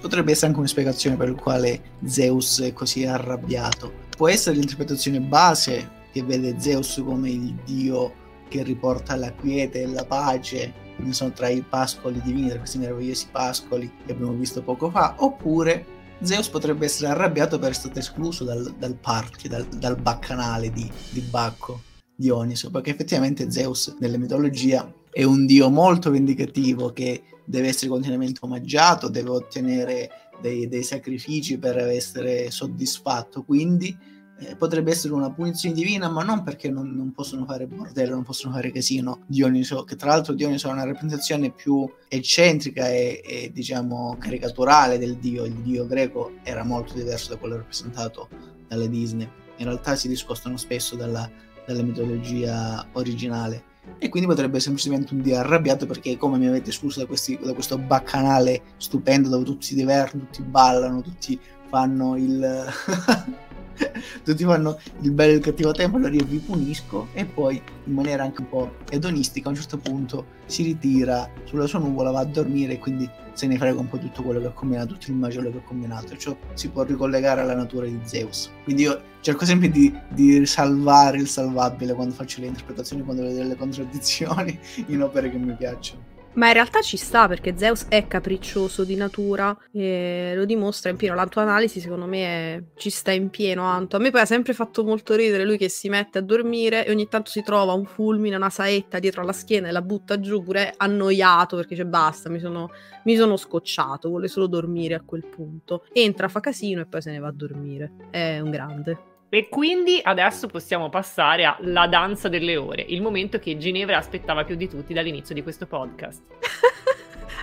potrebbe essere anche una spiegazione per la quale Zeus è così arrabbiato può essere l'interpretazione base che vede Zeus come il dio che riporta la quiete e la pace, sono tra i pascoli divini, tra questi meravigliosi pascoli che abbiamo visto poco fa, oppure Zeus potrebbe essere arrabbiato per essere stato escluso dal, dal party, dal, dal baccanale di, di Bacco, Dioniso, perché effettivamente Zeus nella mitologia è un dio molto vendicativo che deve essere continuamente omaggiato, deve ottenere dei, dei sacrifici per essere soddisfatto, quindi eh, potrebbe essere una punizione divina, ma non perché non, non, possono fare bordello, non possono fare casino. Dioniso, che tra l'altro Dioniso ha una rappresentazione più eccentrica e, e, diciamo caricaturale del dio, il dio greco era molto diverso da quello rappresentato dalle Disney. In realtà si discostano spesso dalla, dalla mitologia originale e quindi potrebbe semplicemente un dio arrabbiato perché come mi avete escluso da, questi, da questo baccanale stupendo dove tutti si divertono, tutti ballano, tutti fanno il tutti fanno il bello e il cattivo tempo, allora io vi punisco e poi in maniera anche un po' edonistica a un certo punto si ritira sulla sua nuvola, va a dormire e quindi se ne frega un po' tutto quello che ha combinato, tutto il macello che ha combinato, ciò si può ricollegare alla natura di Zeus. Quindi io cerco sempre di, di salvare il salvabile quando faccio le interpretazioni, quando vedo delle contraddizioni in opere che mi piacciono. Ma in realtà ci sta perché Zeus è capriccioso di natura e lo dimostra in pieno. La tua analisi secondo me è... ci sta in pieno Anto. A me poi ha sempre fatto molto ridere lui che si mette a dormire e ogni tanto si trova un fulmine, una saetta dietro alla schiena e la butta giù pure annoiato perché dice basta, mi sono, mi sono scocciato, vuole solo dormire a quel punto. Entra, fa casino e poi se ne va a dormire. È un grande. E quindi adesso possiamo passare alla danza delle ore, il momento che Ginevra aspettava più di tutti dall'inizio di questo podcast.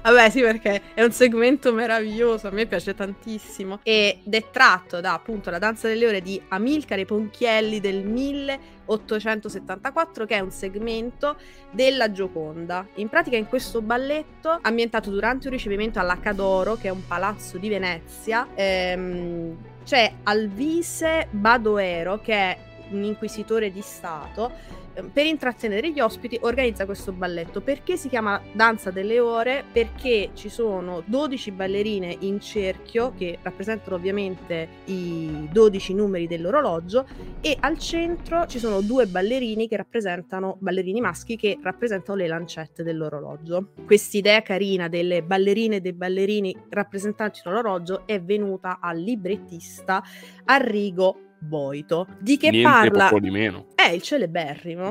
Vabbè, sì, perché è un segmento meraviglioso, a me piace tantissimo. Ed è tratto da appunto la danza delle ore di Amilcare Ponchielli del 1874, che è un segmento della Gioconda. In pratica, in questo balletto, ambientato durante un ricevimento all'Acadoro, che è un palazzo di Venezia, ehm, c'è Alvise Badoero, che è un inquisitore di Stato, per intrattenere gli ospiti organizza questo balletto. Perché si chiama Danza delle Ore? Perché ci sono 12 ballerine in cerchio che rappresentano ovviamente i 12 numeri dell'orologio e al centro ci sono due ballerini che rappresentano ballerini maschi che rappresentano le lancette dell'orologio. Quest'idea carina delle ballerine e dei ballerini rappresentanti l'orologio è venuta al librettista Arrigo Boito. Di che Niente parla? poco di meno. È il celeberrimo.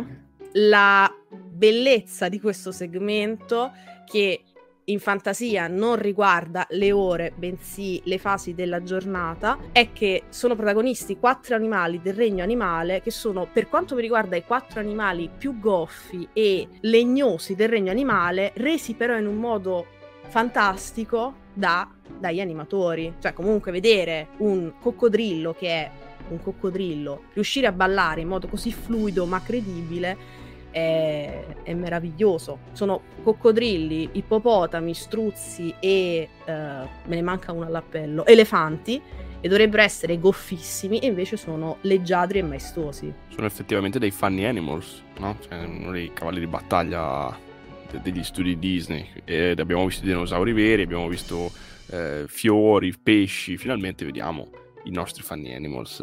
La bellezza di questo segmento che in fantasia non riguarda le ore, bensì le fasi della giornata, è che sono protagonisti quattro animali del regno animale che sono, per quanto mi riguarda, i quattro animali più goffi e legnosi del regno animale, resi però in un modo fantastico da, dagli animatori. Cioè, comunque, vedere un coccodrillo che è un coccodrillo, riuscire a ballare in modo così fluido ma credibile è, è meraviglioso. Sono coccodrilli, ippopotami, struzzi e eh, me ne manca uno all'appello, elefanti e dovrebbero essere goffissimi e invece sono leggiadri e maestosi. Sono effettivamente dei funny animals, no? Cioè, uno dei cavalli di battaglia de- degli studi Disney. Ed abbiamo visto dinosauri veri, abbiamo visto eh, fiori, pesci, finalmente vediamo i nostri funny animals.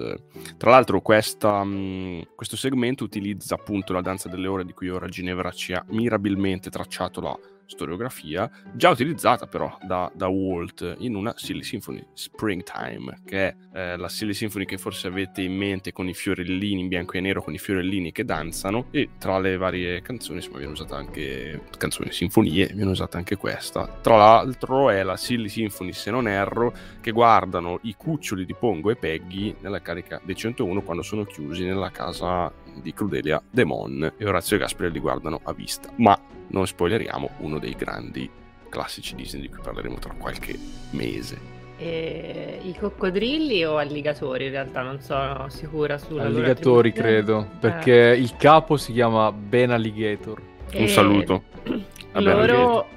Tra l'altro questa, mh, questo segmento utilizza appunto la danza delle ore di cui ora Ginevra ci ha mirabilmente tracciato la storiografia, già utilizzata però da, da Walt in una Silly Symphony, Springtime, che è eh, la Silly Symphony che forse avete in mente con i fiorellini in bianco e nero, con i fiorellini che danzano, e tra le varie canzoni insomma viene usata anche, canzoni, sinfonie, viene usata anche questa. Tra l'altro è la Silly Symphony, se non erro, che guardano i cuccioli di Pongo e Peggy nella carica dei 101 quando sono chiusi nella casa di Crudelia Demon e Orazio e Gasperi li guardano a vista. Ma non spoileriamo uno dei grandi classici Disney di cui parleremo tra qualche mese. E I coccodrilli o alligatori? In realtà non sono sicura sulla loro Alligatori, credo, perché il capo si chiama Ben Alligator. Eh, Un saluto. a Ben Alligator. Loro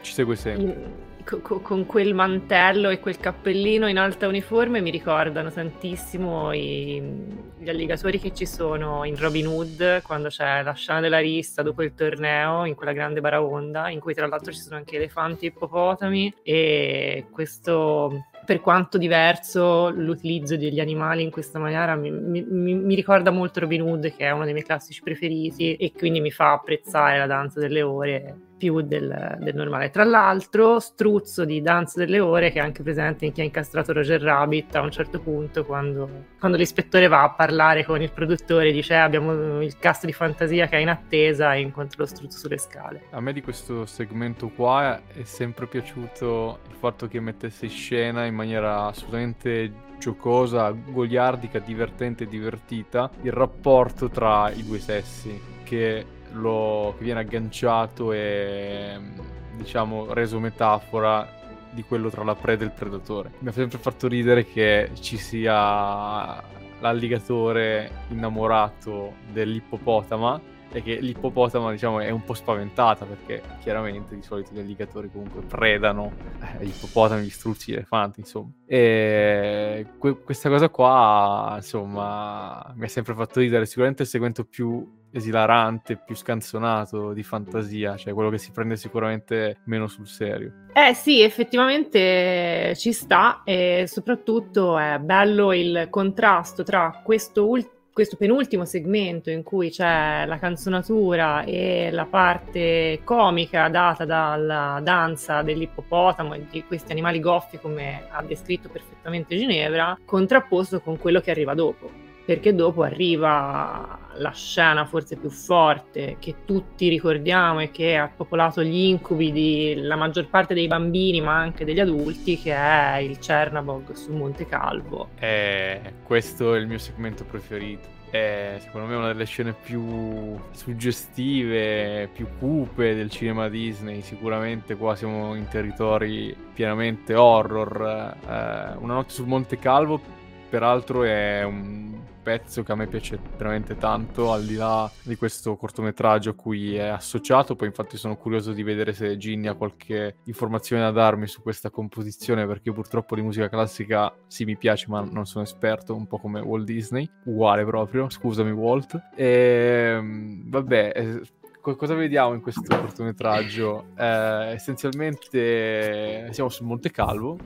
Ci segue sempre. Co- co- con quel mantello e quel cappellino in alta uniforme mi ricordano tantissimo i- gli alligatori che ci sono in Robin Hood quando c'è la scena della rissa dopo il torneo in quella grande baraonda in cui tra l'altro ci sono anche elefanti e ippopotami e questo per quanto diverso l'utilizzo degli animali in questa maniera mi- mi- mi ricorda molto Robin Hood che è uno dei miei classici preferiti e quindi mi fa apprezzare la danza delle ore più del, del normale. Tra l'altro, struzzo di Danza delle Ore che è anche presente in chi ha incastrato Roger Rabbit a un certo punto quando, quando l'ispettore va a parlare con il produttore dice "Eh, abbiamo il cast di fantasia che è in attesa e incontra lo struzzo sulle scale. A me di questo segmento qua è sempre piaciuto il fatto che mettesse in scena in maniera assolutamente giocosa, goliardica, divertente e divertita il rapporto tra i due sessi che, lo, che viene agganciato e diciamo reso metafora di quello tra la preda e il predatore. Mi ha sempre fatto ridere che ci sia l'alligatore innamorato dell'ippopotama e che l'ippopotama diciamo è un po' spaventata perché chiaramente di solito gli alligatori comunque predano eh, gli ippopotami, gli struzzi, gli elefanti insomma e que- questa cosa qua insomma mi ha sempre fatto ridere sicuramente il segmento più esilarante, più scanzonato di fantasia cioè quello che si prende sicuramente meno sul serio. Eh sì, effettivamente ci sta e soprattutto è bello il contrasto tra questo ultimo questo penultimo segmento in cui c'è la canzonatura e la parte comica data dalla danza dell'ippopotamo e di questi animali goffi come ha descritto perfettamente Ginevra, contrapposto con quello che arriva dopo perché dopo arriva la scena forse più forte che tutti ricordiamo e che ha popolato gli incubi della maggior parte dei bambini ma anche degli adulti che è il Cernabog sul Monte Calvo. Eh, questo è il mio segmento preferito. È secondo me una delle scene più suggestive, più cupe del cinema Disney. Sicuramente qua siamo in territori pienamente horror. Eh, una notte sul Monte Calvo, peraltro, è un pezzo che a me piace veramente tanto, al di là di questo cortometraggio a cui è associato. Poi, infatti, sono curioso di vedere se Ginny ha qualche informazione da darmi su questa composizione, perché io purtroppo di musica classica sì mi piace, ma non sono esperto, un po' come Walt Disney, uguale proprio. Scusami, Walt. E ehm, vabbè. Eh, cosa vediamo in questo cortometraggio? Eh, essenzialmente siamo sul Monte Calvo,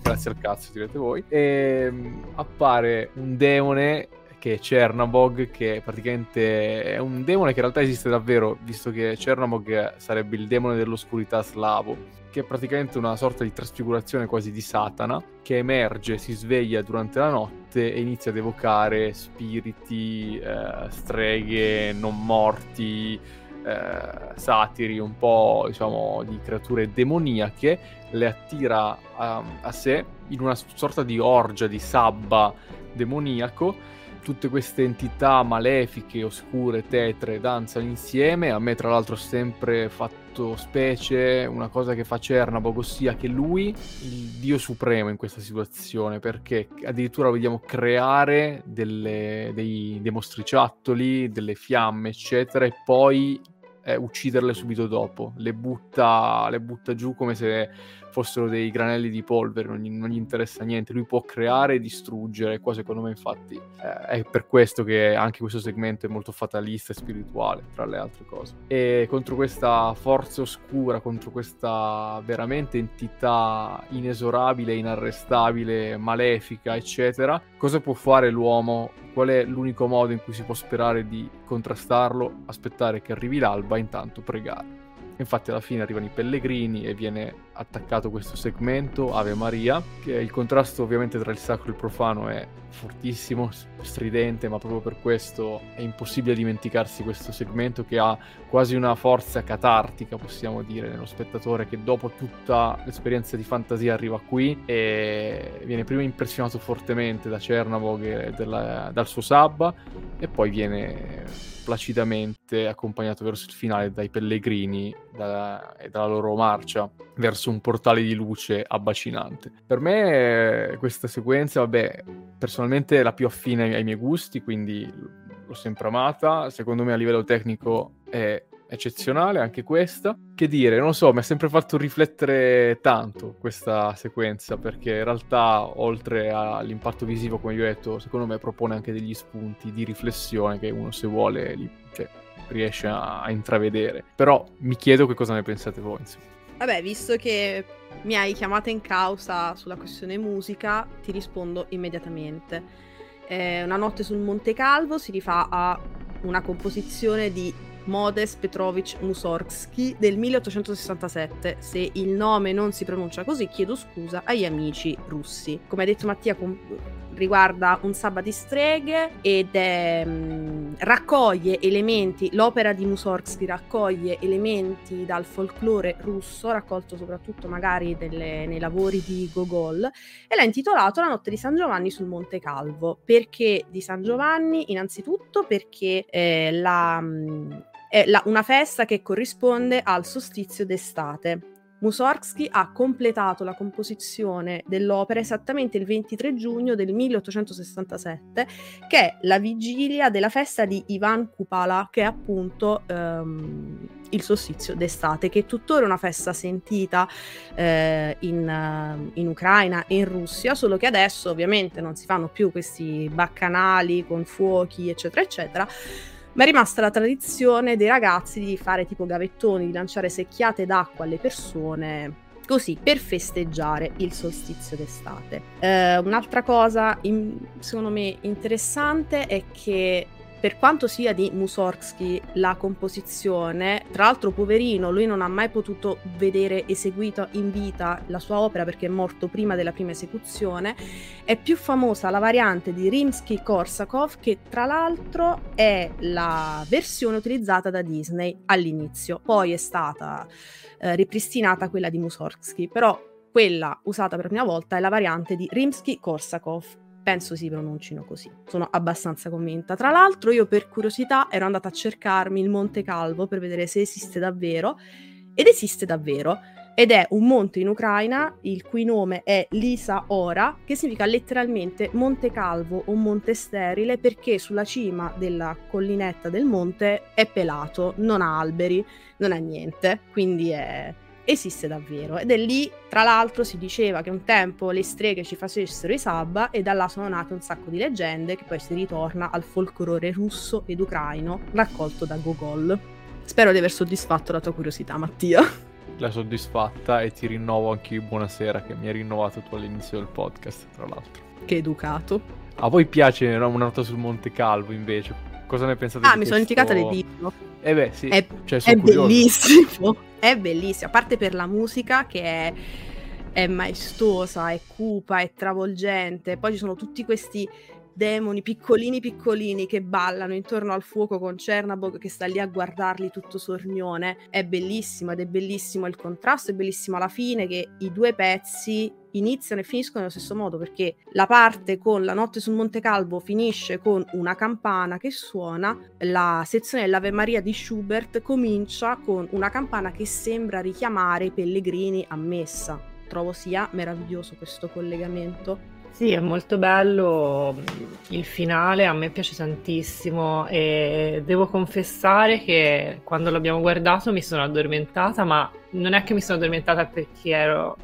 grazie al cazzo direte voi, e um, appare un demone che è Cernabog, che praticamente è un demone che in realtà esiste davvero, visto che Cernabog sarebbe il demone dell'oscurità slavo, che è praticamente una sorta di trasfigurazione quasi di Satana, che emerge, si sveglia durante la notte e inizia ad evocare spiriti, eh, streghe, non morti, eh, satiri, un po' diciamo di creature demoniache, le attira a, a sé in una sorta di orgia di sabba demoniaco tutte queste entità malefiche, oscure, tetre danzano insieme. A me, tra l'altro, ha sempre fatto specie una cosa che fa Cernabog, ossia che lui, il dio supremo in questa situazione, perché addirittura lo vediamo creare delle, dei, dei mostriciattoli, delle fiamme, eccetera, e poi eh, ucciderle subito dopo. Le butta, le butta giù come se fossero dei granelli di polvere, non gli, non gli, interessa niente, lui può creare e distruggere, qua secondo me infatti eh, è per questo che anche questo segmento è molto fatalista e spirituale, tra le altre cose. E contro questa forza oscura, contro questa veramente entità inesorabile, inarrestabile, malefica, eccetera, cosa può fare l'uomo? Qual è l'unico modo in cui si può sperare di contrastarlo? Aspettare che arrivi l'alba intanto pregare. Infatti alla fine arrivano i pellegrini e viene attaccato questo segmento, Ave Maria, che il contrasto ovviamente tra il sacro e il profano è fortissimo, stridente, ma proprio per questo è impossibile dimenticarsi questo segmento che ha quasi una forza catartica, possiamo dire, nello spettatore che dopo tutta l'esperienza di fantasia arriva qui e viene prima impressionato fortemente da Cernavog e della, dal suo sabba e poi viene placidamente accompagnato verso il finale dai pellegrini da, e dalla loro marcia verso un portale di luce abbacinante. Per me questa sequenza, vabbè, personalmente è la più affine ai miei gusti, quindi l'ho sempre amata. Secondo me a livello tecnico è eccezionale anche questa. Che dire, non so, mi ha sempre fatto riflettere tanto questa sequenza, perché in realtà, oltre all'impatto visivo, come vi ho detto, secondo me propone anche degli spunti di riflessione che uno, se vuole, li, cioè, riesce a, a, intravedere. Però mi chiedo che cosa ne pensate voi. Insomma. Vabbè, visto che mi hai chiamata in causa sulla questione musica, ti rispondo immediatamente. Eh, una notte sul Monte Calvo si rifà a una composizione di Modes Petrovich Mussorgsky del 1867. Se il nome non si pronuncia così, chiedo scusa agli amici russi. Come ha detto Mattia, com- riguarda un sabba di streghe ed è, mh, mm, raccoglie elementi, l'opera di Mussorgsky raccoglie elementi dal folklore russo, raccolto soprattutto magari delle, nei lavori di Gogol, e l'ha intitolato La notte di San Giovanni sul Monte Calvo. Perché di San Giovanni? Innanzitutto perché eh, la, mh, mm, è la, una festa che corrisponde al solstizio d'estate. Mussorgsky ha completato la composizione dell'opera esattamente il 23 giugno del 1867, che è la vigilia della festa di Ivan Kupala, che è appunto um, il solstizio d'estate, che è tuttora una festa sentita eh, in, in, Ucraina e in Russia, solo che adesso ovviamente non si fanno più questi baccanali con fuochi, eccetera, eccetera ma è rimasta la tradizione dei ragazzi di fare tipo gavettoni, di lanciare secchiate d'acqua alle persone così per festeggiare il solstizio d'estate. Eh, un'altra cosa in, secondo me interessante è che per quanto sia di Mussorgsky la composizione, tra l'altro poverino, lui non ha mai potuto vedere eseguita in vita la sua opera perché è morto prima della prima esecuzione, è più famosa la variante di Rimsky-Korsakov che tra l'altro è la versione utilizzata da Disney all'inizio, poi è stata eh, ripristinata quella di Mussorgsky, però quella usata per la prima volta è la variante di Rimsky-Korsakov penso si pronuncino così. Sono abbastanza convinta. Tra l'altro, io per curiosità ero andata a cercarmi il Monte Calvo per vedere se esiste davvero, ed esiste davvero. Ed è un monte in Ucraina, il cui nome è Lisa Ora, che significa letteralmente Monte Calvo o Monte Sterile, perché sulla cima della collinetta del monte è pelato, non ha alberi, non ha niente, quindi è esiste davvero ed è lì, tra l'altro, si diceva che un tempo le streghe ci facessero i sabba e da là sono nate un sacco di leggende che poi si ritorna al folklore russo ed ucraino raccolto da Gogol. Spero di aver soddisfatto la tua curiosità, Mattia. L'ha soddisfatta e ti rinnovo anche io buonasera che mi hai rinnovato tu all'inizio del podcast, tra l'altro. Che educato. A voi piace una nota sul Monte Calvo invece? Cosa ne pensate ah, mi sono dimenticata di dirlo. Eh beh, sì. È, cioè, è bellissimo. È bellissimo. A parte per la musica che è, è maestosa, è cupa, è travolgente. Poi ci sono tutti questi demoni piccolini piccolini che ballano intorno al fuoco con Cernabog che sta lì a guardarli tutto sornione. È bellissimo ed è bellissimo il contrasto, è bellissimo alla fine che i due pezzi iniziano e finiscono nello stesso modo perché la parte con la notte sul Monte Calvo finisce con una campana che suona, la sezione dell'Ave Maria di Schubert comincia con una campana che sembra richiamare i pellegrini a messa. Trovo sia meraviglioso questo collegamento. Sì, è molto bello il finale, a me piace tantissimo e devo confessare che quando l'abbiamo guardato mi sono addormentata, ma non è che mi sono addormentata perché ero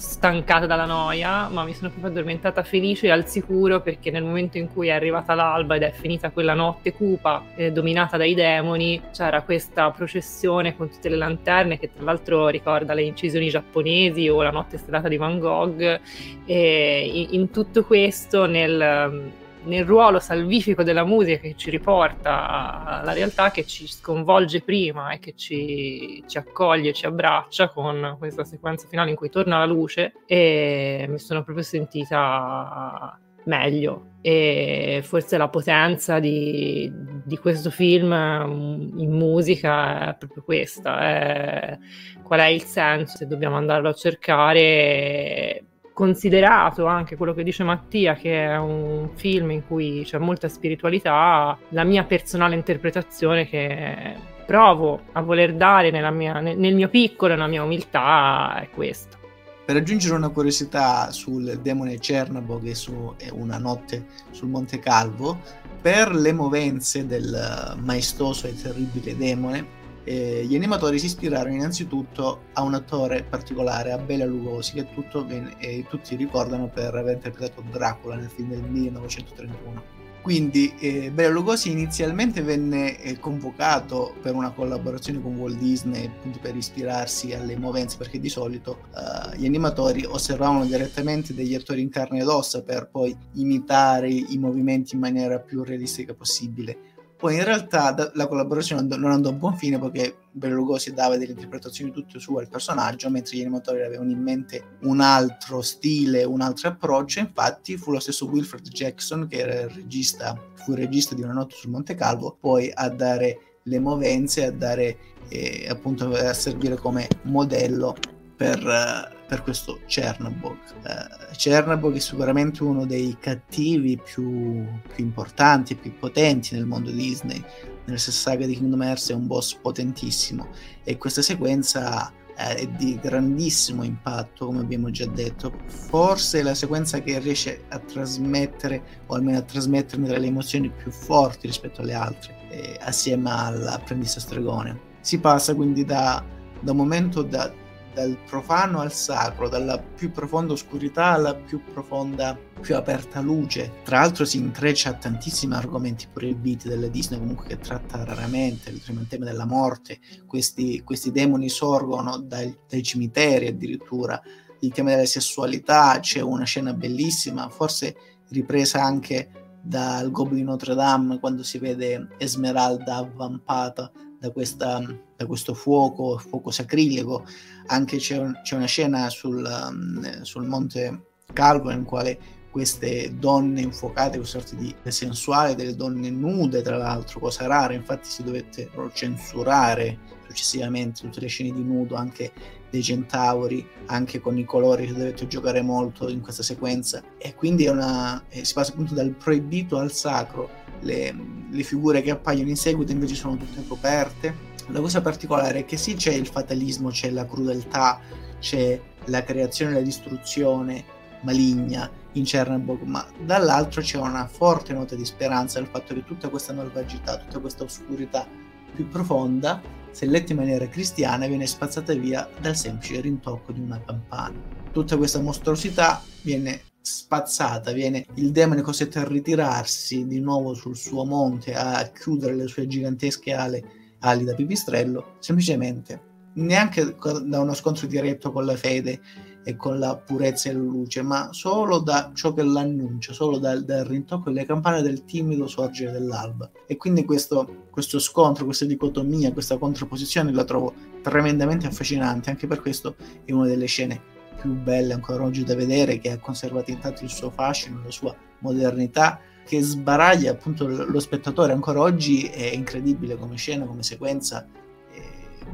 stancata dalla noia, ma mi sono proprio addormentata felice e al sicuro perché nel momento in cui è arrivata l'alba ed è finita quella notte cupa eh, dominata dai demoni, c'era questa processione con tutte le lanterne che tra l'altro ricorda le incisioni giapponesi o la notte stellata di Van Gogh. E in, in tutto questo nel nel ruolo salvifico della musica che ci riporta alla realtà, che ci sconvolge prima e che ci, ci, accoglie, ci abbraccia con questa sequenza finale in cui torna la luce e mi sono proprio sentita meglio. E forse la potenza di, di questo film in musica è proprio questa è, qual è il senso se dobbiamo andarlo a cercare considerato anche quello che dice Mattia, che è un film in cui c'è molta spiritualità, la mia personale interpretazione che provo a voler dare mia, nel mio piccolo, nella mia umiltà, è questo. Per aggiungere una curiosità sul demone Cernabog e su Una notte sul Monte Calvo, per le movenze del maestoso e terribile demone, eh, gli animatori si ispirarono innanzitutto a un attore particolare, a Bela Lugosi, che ven- eh, tutti ricordano per aver interpretato Dracula nel film del 1931. Quindi eh, Bela Lugosi inizialmente venne eh, convocato per una collaborazione con Walt Disney appunto per ispirarsi alle movenze perché di solito eh, gli animatori osservavano direttamente degli attori in carne ed ossa per poi imitare i movimenti in maniera più realistica possibile poi in realtà la collaborazione non andò a buon fine perché Bela Lugosi dava delle interpretazioni tutte sue al personaggio, mentre gli animatori avevano in mente un altro stile, un altro approccio. Infatti fu lo stesso Wilfred Jackson, che era il regista, fu il regista di Una notte sul Monte Calvo, poi a dare le movenze, a dare eh, appunto a servire come modello per, per questo Chernabog. Uh, Chernabog è sicuramente uno dei cattivi più, più importanti e più potenti nel mondo Disney. Nella stessa saga di Kingdom Hearts è un boss potentissimo e questa sequenza eh, è di grandissimo impatto, come abbiamo già detto. Forse è la sequenza che riesce a trasmettere, o almeno a trasmettermi delle emozioni più forti rispetto alle altre, eh, assieme all'apprendista stregone. Si passa quindi da, da un momento da dal profano al sacro, dalla più profonda oscurità alla più profonda, più aperta luce. Tra l'altro si intreccia a tantissimi argomenti proibiti della Disney, comunque che tratta raramente, il tema della morte, questi, questi demoni sorgono dai, dai cimiteri addirittura, il tema della sessualità, c'è una scena bellissima, forse ripresa anche dal Goblin Notre Dame quando si vede Esmeralda avvampata da, questa, da questo fuoco, fuoco sacrilego. Anche c'è, un, c'è una scena sul, um, sul, monte Calvo in quale queste donne infuocate, questa sorta di sensuale, delle donne nude tra l'altro, cosa rara, infatti si dovettero censurare successivamente tutte le scene di nudo anche dei centauri, anche con i colori che dovete giocare molto in questa sequenza. E quindi una, eh, si passa appunto dal proibito al sacro. Le, le figure che appaiono in seguito invece sono tutte coperte. La cosa particolare è che sì c'è il fatalismo, c'è la crudeltà, c'è la creazione e la distruzione maligna in Chernobyl, ma dall'altro c'è una forte nota di speranza nel fatto che tutta questa malvagità, tutta questa oscurità più profonda se letta in maniera cristiana, viene spazzata via dal semplice rintocco di una campana. Tutta questa mostruosità viene spazzata, viene il demone costretto a ritirarsi di nuovo sul suo monte, a chiudere le sue gigantesche ali, ali da pipistrello, semplicemente neanche da uno scontro diretto con la fede e con la purezza e la luce, ma solo da ciò che l'annuncia, solo dal, dal rintocco delle campane del timido sorgere dell'alba. E quindi questo, questo scontro, questa dicotomia, questa contrapposizione la trovo tremendamente affascinante, anche per questo è una delle scene più belle ancora oggi da vedere, che ha conservato intanto il suo fascino, la sua modernità, che sbaraglia appunto lo spettatore. Ancora oggi è incredibile come scena, come sequenza, è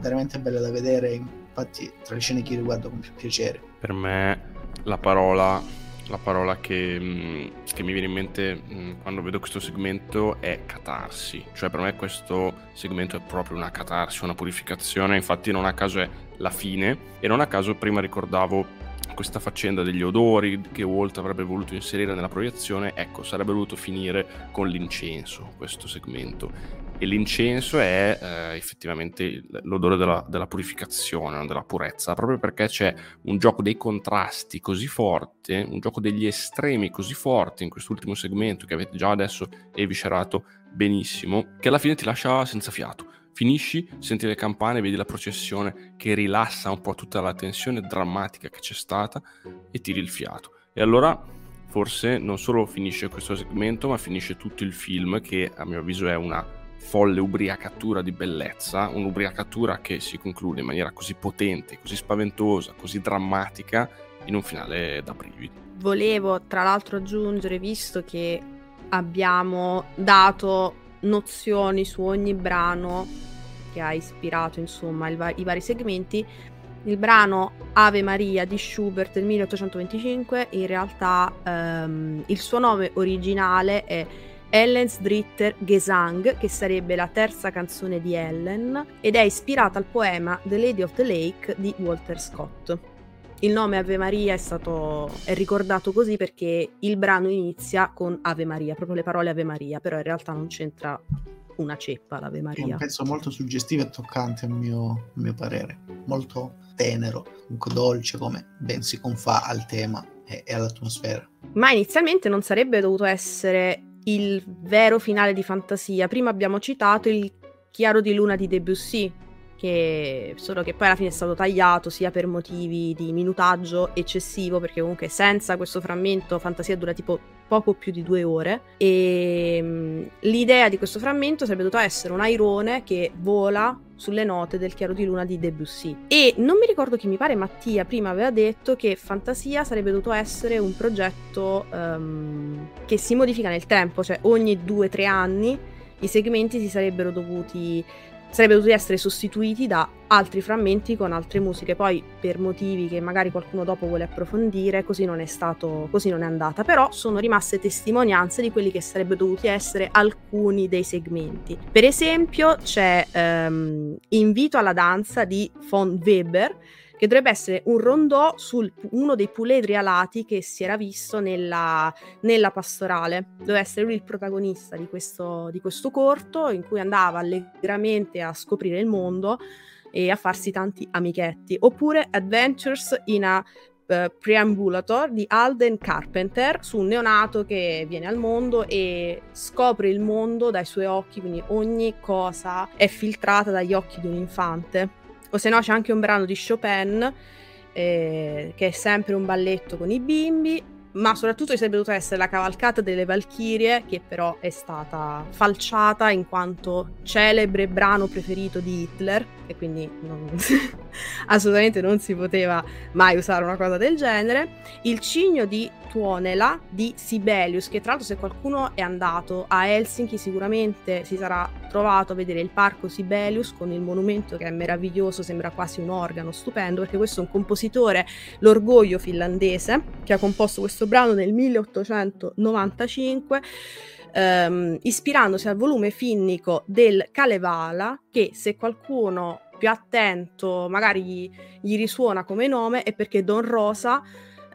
veramente bella da vedere infatti tra le scene che io riguardo con più piacere. Per me la parola, la parola che, mm, che, mi viene in mente mm, quando vedo questo segmento è catarsi, cioè per me questo segmento è proprio una catarsi, una purificazione, infatti non a caso è la fine. E non a caso prima ricordavo questa faccenda degli odori che Walt avrebbe voluto inserire nella proiezione, ecco, sarebbe voluto finire con l'incenso questo segmento e l'incenso è eh, effettivamente l'odore della, della purificazione, della purezza, proprio perché c'è un gioco dei contrasti così forte, un gioco degli estremi così forti in quest'ultimo segmento che avete già adesso eviscerato benissimo, che alla fine ti lascia senza fiato. Finisci, senti le campane, vedi la processione che rilassa un po' tutta la tensione drammatica che c'è stata e tiri il fiato. E allora forse non solo finisce questo segmento, ma finisce tutto il film che a mio avviso è una folle ubriacatura di bellezza, un'ubriacatura che si conclude in maniera così potente, così spaventosa, così drammatica, in un finale da brividi. Volevo tra l'altro aggiungere, visto che abbiamo dato nozioni su ogni brano che ha ispirato insomma va- i vari segmenti, il brano Ave Maria di Schubert del 1825 in realtà ehm, il suo nome originale è Ellen's Dritter Gesang, che sarebbe la terza canzone di Ellen, ed è ispirata al poema The Lady of the Lake di Walter Scott. Il nome Ave Maria è stato è ricordato così perché il brano inizia con Ave Maria, proprio le parole Ave Maria, però in realtà non c'entra una ceppa l'Ave Maria. È un pezzo molto suggestivo e toccante a mio, a mio parere, molto tenero, comunque dolce come ben si confà al tema e, e all'atmosfera. Ma inizialmente non sarebbe dovuto essere il vero finale di fantasia. Prima abbiamo citato il Chiaro di Luna di Debussy, che solo che poi alla fine è stato tagliato sia per motivi di minutaggio eccessivo, perché comunque senza questo frammento fantasia dura tipo poco più di due ore e um, l'idea di questo frammento sarebbe dovuto essere un airone che vola sulle note del chiaro di luna di Debussy. E non mi ricordo chi mi pare Mattia prima aveva detto che Fantasia sarebbe dovuto essere un progetto um, che si modifica nel tempo cioè ogni due o tre anni i segmenti si sarebbero dovuti sarebbero dovuti essere sostituiti da altri frammenti con altre musiche. Poi, per motivi che magari qualcuno dopo vuole approfondire, così non è stato, così non è andata. Però sono rimaste testimonianze di quelli che sarebbero dovuti essere alcuni dei segmenti. Per esempio, c'è um, Invito alla danza di von Weber che dovrebbe essere un rondò su uno dei puledri alati che si era visto nella, nella pastorale. Doveva essere lui il protagonista di questo, di questo corto in cui andava allegramente a scoprire il mondo e a farsi tanti amichetti. Oppure Adventures in a uh, Preambulator di Alden Carpenter su un neonato che viene al mondo e scopre il mondo dai suoi occhi, quindi ogni cosa è filtrata dagli occhi di un infante. O se no c'è anche un brano di Chopin eh, che è sempre un balletto con i bimbi ma soprattutto sarebbe dovuta essere la cavalcata delle Valchirie, che però è stata falciata in quanto celebre brano preferito di Hitler, e quindi non, assolutamente non si poteva mai usare una cosa del genere. Il cigno di Tuonela di Sibelius, che tra l'altro se qualcuno è andato a Helsinki sicuramente si sarà trovato a vedere il parco Sibelius con il monumento che è meraviglioso, sembra quasi un organo stupendo, perché questo è un compositore, l'orgoglio finlandese, che ha composto questo brano nel 1895. Um, ispirandosi al volume finnico del Kalevala, che se qualcuno più attento magari gli, gli risuona come nome, è perché Don Rosa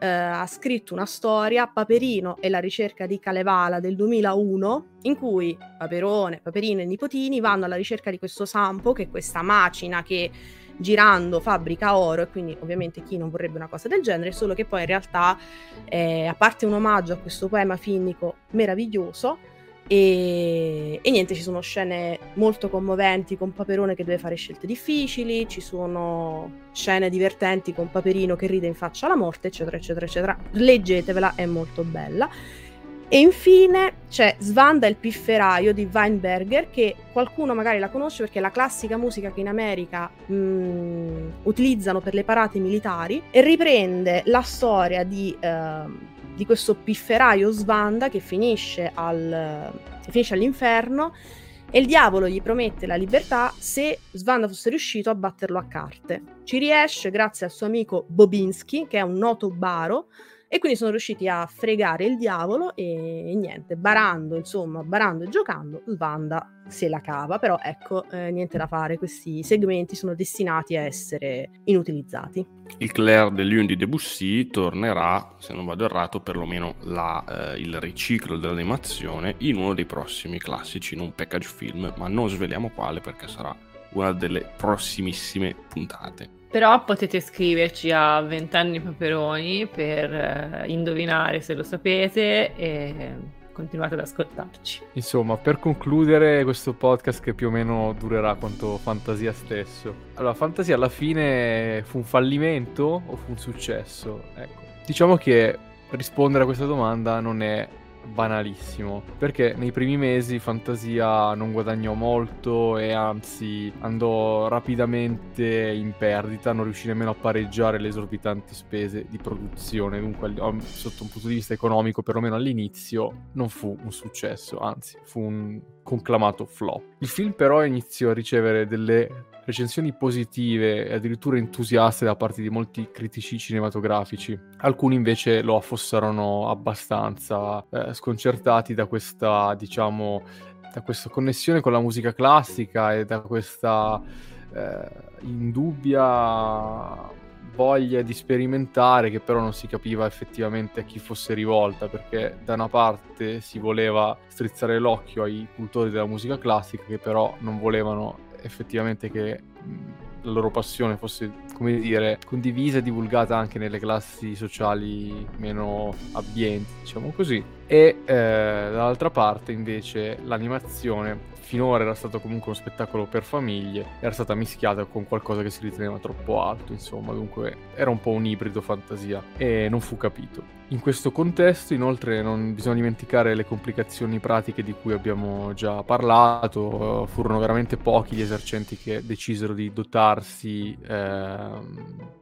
eh, ha scritto una storia, Paperino e la ricerca di Kalevala del 2001, in cui Paperone, Paperino e nipotini vanno alla ricerca di questo Sampo, che è questa macina che girando fabbrica oro e quindi ovviamente chi non vorrebbe una cosa del genere, solo che poi in realtà eh, a parte un omaggio a questo poema finnico meraviglioso, e, e, niente, ci sono scene molto commoventi con Paperone che deve fare scelte difficili, ci sono scene divertenti con Paperino che ride in faccia alla morte, eccetera, eccetera, eccetera. Leggetevela, è molto bella. E infine c'è Svanda il pifferaio di Weinberger, che qualcuno magari la conosce perché è la classica musica che in America mh, mm, utilizzano per le parate militari e riprende la storia di... Uh, di questo pifferaio Svanda che finisce, al, che finisce all'inferno e il diavolo gli promette la libertà se Svanda fosse riuscito a batterlo a carte. Ci riesce grazie al suo amico Bobinski, che è un noto baro, e quindi sono riusciti a fregare il diavolo e, e niente, barando, insomma, barando e giocando, Svanda se la cava, però ecco, eh, niente da fare, questi segmenti sono destinati a essere inutilizzati. Il Claire de Lune di Debussy tornerà, se non vado errato, perlomeno la, eh, il riciclo dell'animazione in uno dei prossimi classici, in un package film, ma non sveliamo quale perché sarà una delle prossimissime puntate. Però potete scriverci a Vent'anni Paperoni per eh, indovinare se lo sapete e continuate ad ascoltarci. Insomma, per concludere questo podcast che più o meno durerà quanto Fantasia stesso. Allora, Fantasia alla fine fu un fallimento o fu un successo? Ecco, diciamo che rispondere a questa domanda non è banalissimo perché nei primi mesi Fantasia non guadagnò molto e anzi andò rapidamente in perdita non riuscì nemmeno a pareggiare le esorbitanti spese di produzione. Dunque sotto un punto di vista economico perlomeno all'inizio non fu un successo anzi fu un conclamato flop. Il film però iniziò a ricevere delle recensioni positive e addirittura entusiaste da parte di molti critici cinematografici. Alcuni invece lo affossarono abbastanza, eh, sconcertati da questa, diciamo, da questa connessione con la musica classica e da questa eh, indubbia voglia di sperimentare che però non si capiva effettivamente a chi fosse rivolta perché da una parte si voleva strizzare l'occhio ai cultori della musica classica che però non volevano effettivamente che la loro passione fosse, come dire, condivisa e divulgata anche nelle classi sociali meno abbienti, diciamo così. E eh, dall'altra parte invece l'animazione finora era stato comunque uno spettacolo per famiglie, era stata mischiata con qualcosa che si riteneva troppo alto, insomma, dunque era un po' un ibrido fantasia e non fu capito. In questo contesto, inoltre, non bisogna dimenticare le complicazioni pratiche di cui abbiamo già parlato, furono veramente pochi gli esercenti che decisero di dotarsi eh,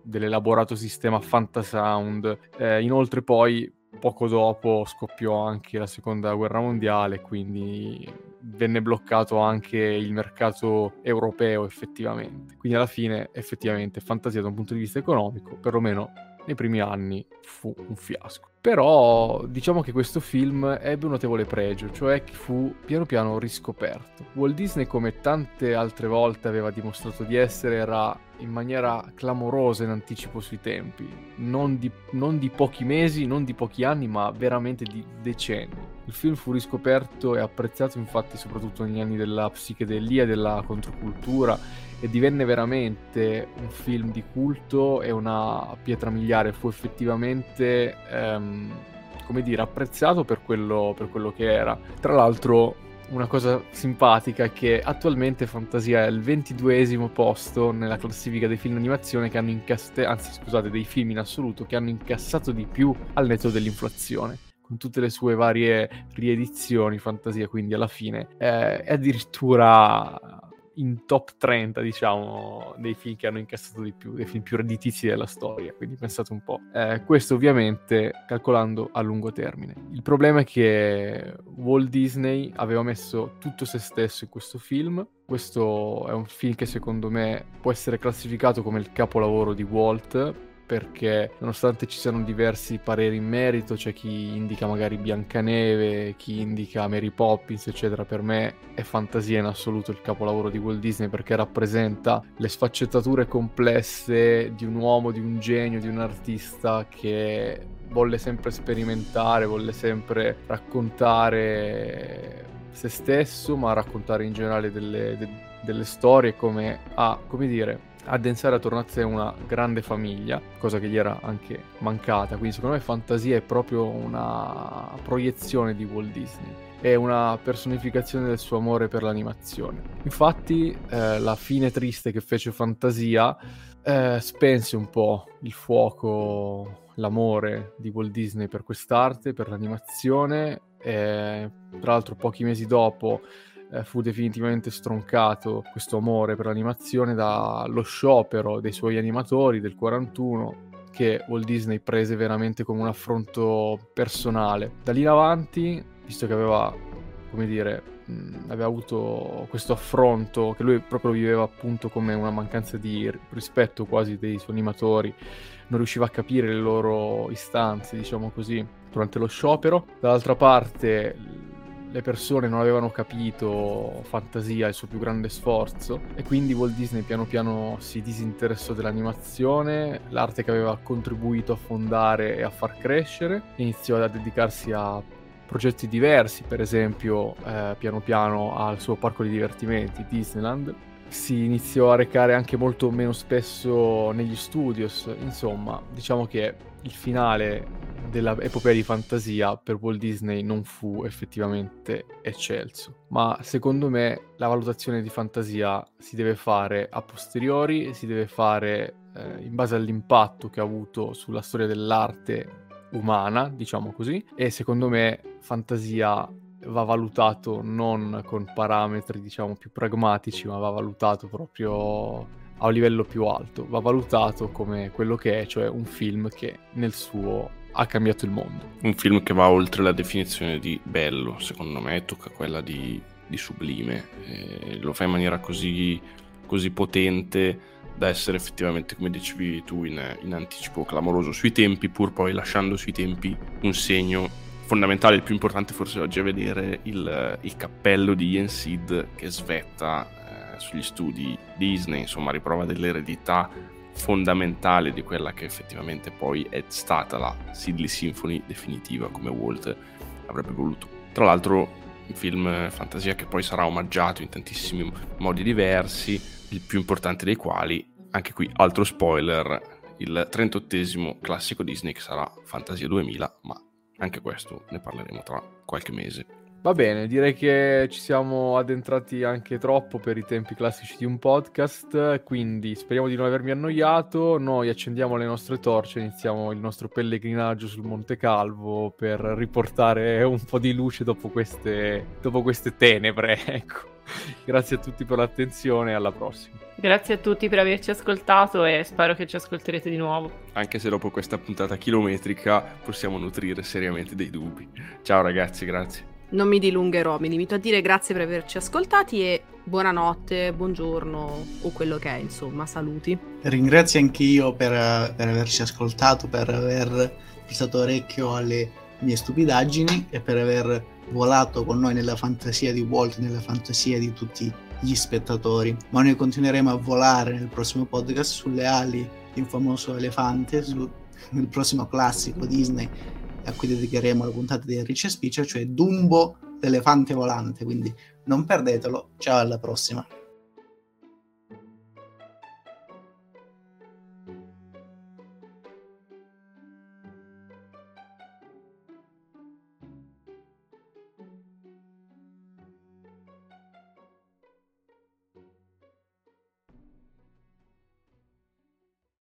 dell'elaborato sistema Fantasound, eh, inoltre poi poco dopo scoppiò anche la seconda guerra mondiale, quindi venne bloccato anche il mercato europeo effettivamente. Quindi alla fine effettivamente fantasia da un punto di vista economico, perlomeno nei primi anni fu un fiasco. Però diciamo che questo film ebbe un notevole pregio, cioè che fu piano piano riscoperto. Walt Disney, come tante altre volte aveva dimostrato di essere, era in maniera clamorosa in anticipo sui tempi, non di, non di pochi mesi, non di pochi anni, ma veramente di decenni. Il film fu riscoperto e apprezzato infatti soprattutto negli anni della psichedelia, della controcultura e divenne veramente un film di culto e una pietra miliare, fu effettivamente, ehm, come dire, apprezzato per quello, per quello che era. Tra l'altro una cosa simpatica è che attualmente Fantasia è al ventiduesimo posto nella classifica dei film d'animazione che hanno incassato, anzi scusate, dei film in assoluto che hanno incassato di più al netto dell'inflazione con tutte le sue varie riedizioni Fantasia, quindi alla fine eh, è addirittura in top 30, diciamo, dei film che hanno incassato di più, dei film più redditizi della storia. Quindi pensate un po'. Eh, questo ovviamente calcolando a lungo termine. Il problema è che Walt Disney aveva messo tutto se stesso in questo film. Questo è un film che secondo me può essere classificato come il capolavoro di Walt perché nonostante ci siano diversi pareri in merito, c'è chi indica magari Biancaneve, chi indica Mary Poppins, eccetera, per me è fantasia in assoluto il capolavoro di Walt Disney perché rappresenta le sfaccettature complesse di un uomo, di un genio, di un artista che volle sempre sperimentare, volle sempre raccontare se stesso, ma raccontare in generale delle, de, delle storie come a, come dire, addensare attorno a sé una grande famiglia, cosa che gli era anche mancata. Quindi secondo me Fantasia è proprio una proiezione di Walt Disney. È una personificazione del suo amore per l'animazione. Infatti, eh, la fine triste che fece Fantasia eh, spense un po' il fuoco, l'amore di Walt Disney per quest'arte, per l'animazione. E, tra l'altro, pochi mesi dopo eh, fu definitivamente stroncato questo amore per l'animazione dallo sciopero dei suoi animatori del 41 che Walt Disney prese veramente come un affronto personale. Da lì in avanti, visto che aveva, come dire, mh, aveva avuto questo affronto che lui proprio viveva appunto come una mancanza di rispetto quasi dei suoi animatori, non riusciva a capire le loro istanze, diciamo così, durante lo sciopero. Dall'altra parte le persone non avevano capito Fantasia, il suo più grande sforzo, e quindi Walt Disney piano piano si disinteressò dell'animazione, l'arte che aveva contribuito a fondare e a far crescere, iniziò a dedicarsi a progetti diversi, per esempio eh, piano piano al suo parco di divertimenti, Disneyland, si iniziò a recare anche molto meno spesso negli studios, insomma, diciamo che il finale dell'epopea di fantasia per Walt Disney non fu effettivamente eccelso. Ma secondo me la valutazione di fantasia si deve fare a posteriori, si deve fare eh, in base all'impatto che ha avuto sulla storia dell'arte umana, diciamo così, e secondo me fantasia va valutato non con parametri diciamo più pragmatici, ma va valutato proprio a un livello più alto, va valutato come quello che è, cioè un film che nel suo ha cambiato il mondo. Un film che va oltre la definizione di bello, secondo me, tocca quella di, di sublime. E lo fa in maniera così, così, potente da essere effettivamente, come dicevi tu, in, in anticipo clamoroso sui tempi, pur poi lasciando sui tempi un segno fondamentale, il più importante forse oggi è vedere il, il cappello di Ian Seed che svetta eh, sugli studi Disney, insomma riprova dell'eredità fondamentale di quella che effettivamente poi è stata la Sidley Symphony definitiva come Walt avrebbe voluto. Tra l'altro un film fantasia che poi sarà omaggiato in tantissimi modi diversi, il più importante dei quali, anche qui altro spoiler, il 38 classico Disney che sarà Fantasia 2000, ma anche questo ne parleremo tra qualche mese. Va bene, direi che ci siamo addentrati anche troppo per i tempi classici di un podcast, quindi speriamo di non avermi annoiato. Noi accendiamo le nostre torce, iniziamo il nostro pellegrinaggio sul Monte Calvo per riportare un po' di luce dopo queste, dopo queste tenebre. Ecco. Grazie a tutti per l'attenzione e alla prossima. Grazie a tutti per averci ascoltato e spero che ci ascolterete di nuovo. Anche se dopo questa puntata chilometrica possiamo nutrire seriamente dei dubbi. Ciao ragazzi, grazie. Non mi dilungherò, mi limito a dire grazie per averci ascoltati e buonanotte, buongiorno o quello che è, insomma, saluti. Ringrazio anche io per, per averci ascoltato, per aver prestato orecchio alle mie stupidaggini e per aver volato con noi nella fantasia di Walt, nella fantasia di tutti gli spettatori. Ma noi continueremo a volare nel prossimo podcast sulle ali di un famoso elefante, sul prossimo classico Disney a cui dedicheremo la puntata di Ricci e Spiccia, cioè Dumbo l'elefante volante, quindi non perdetelo, ciao alla prossima.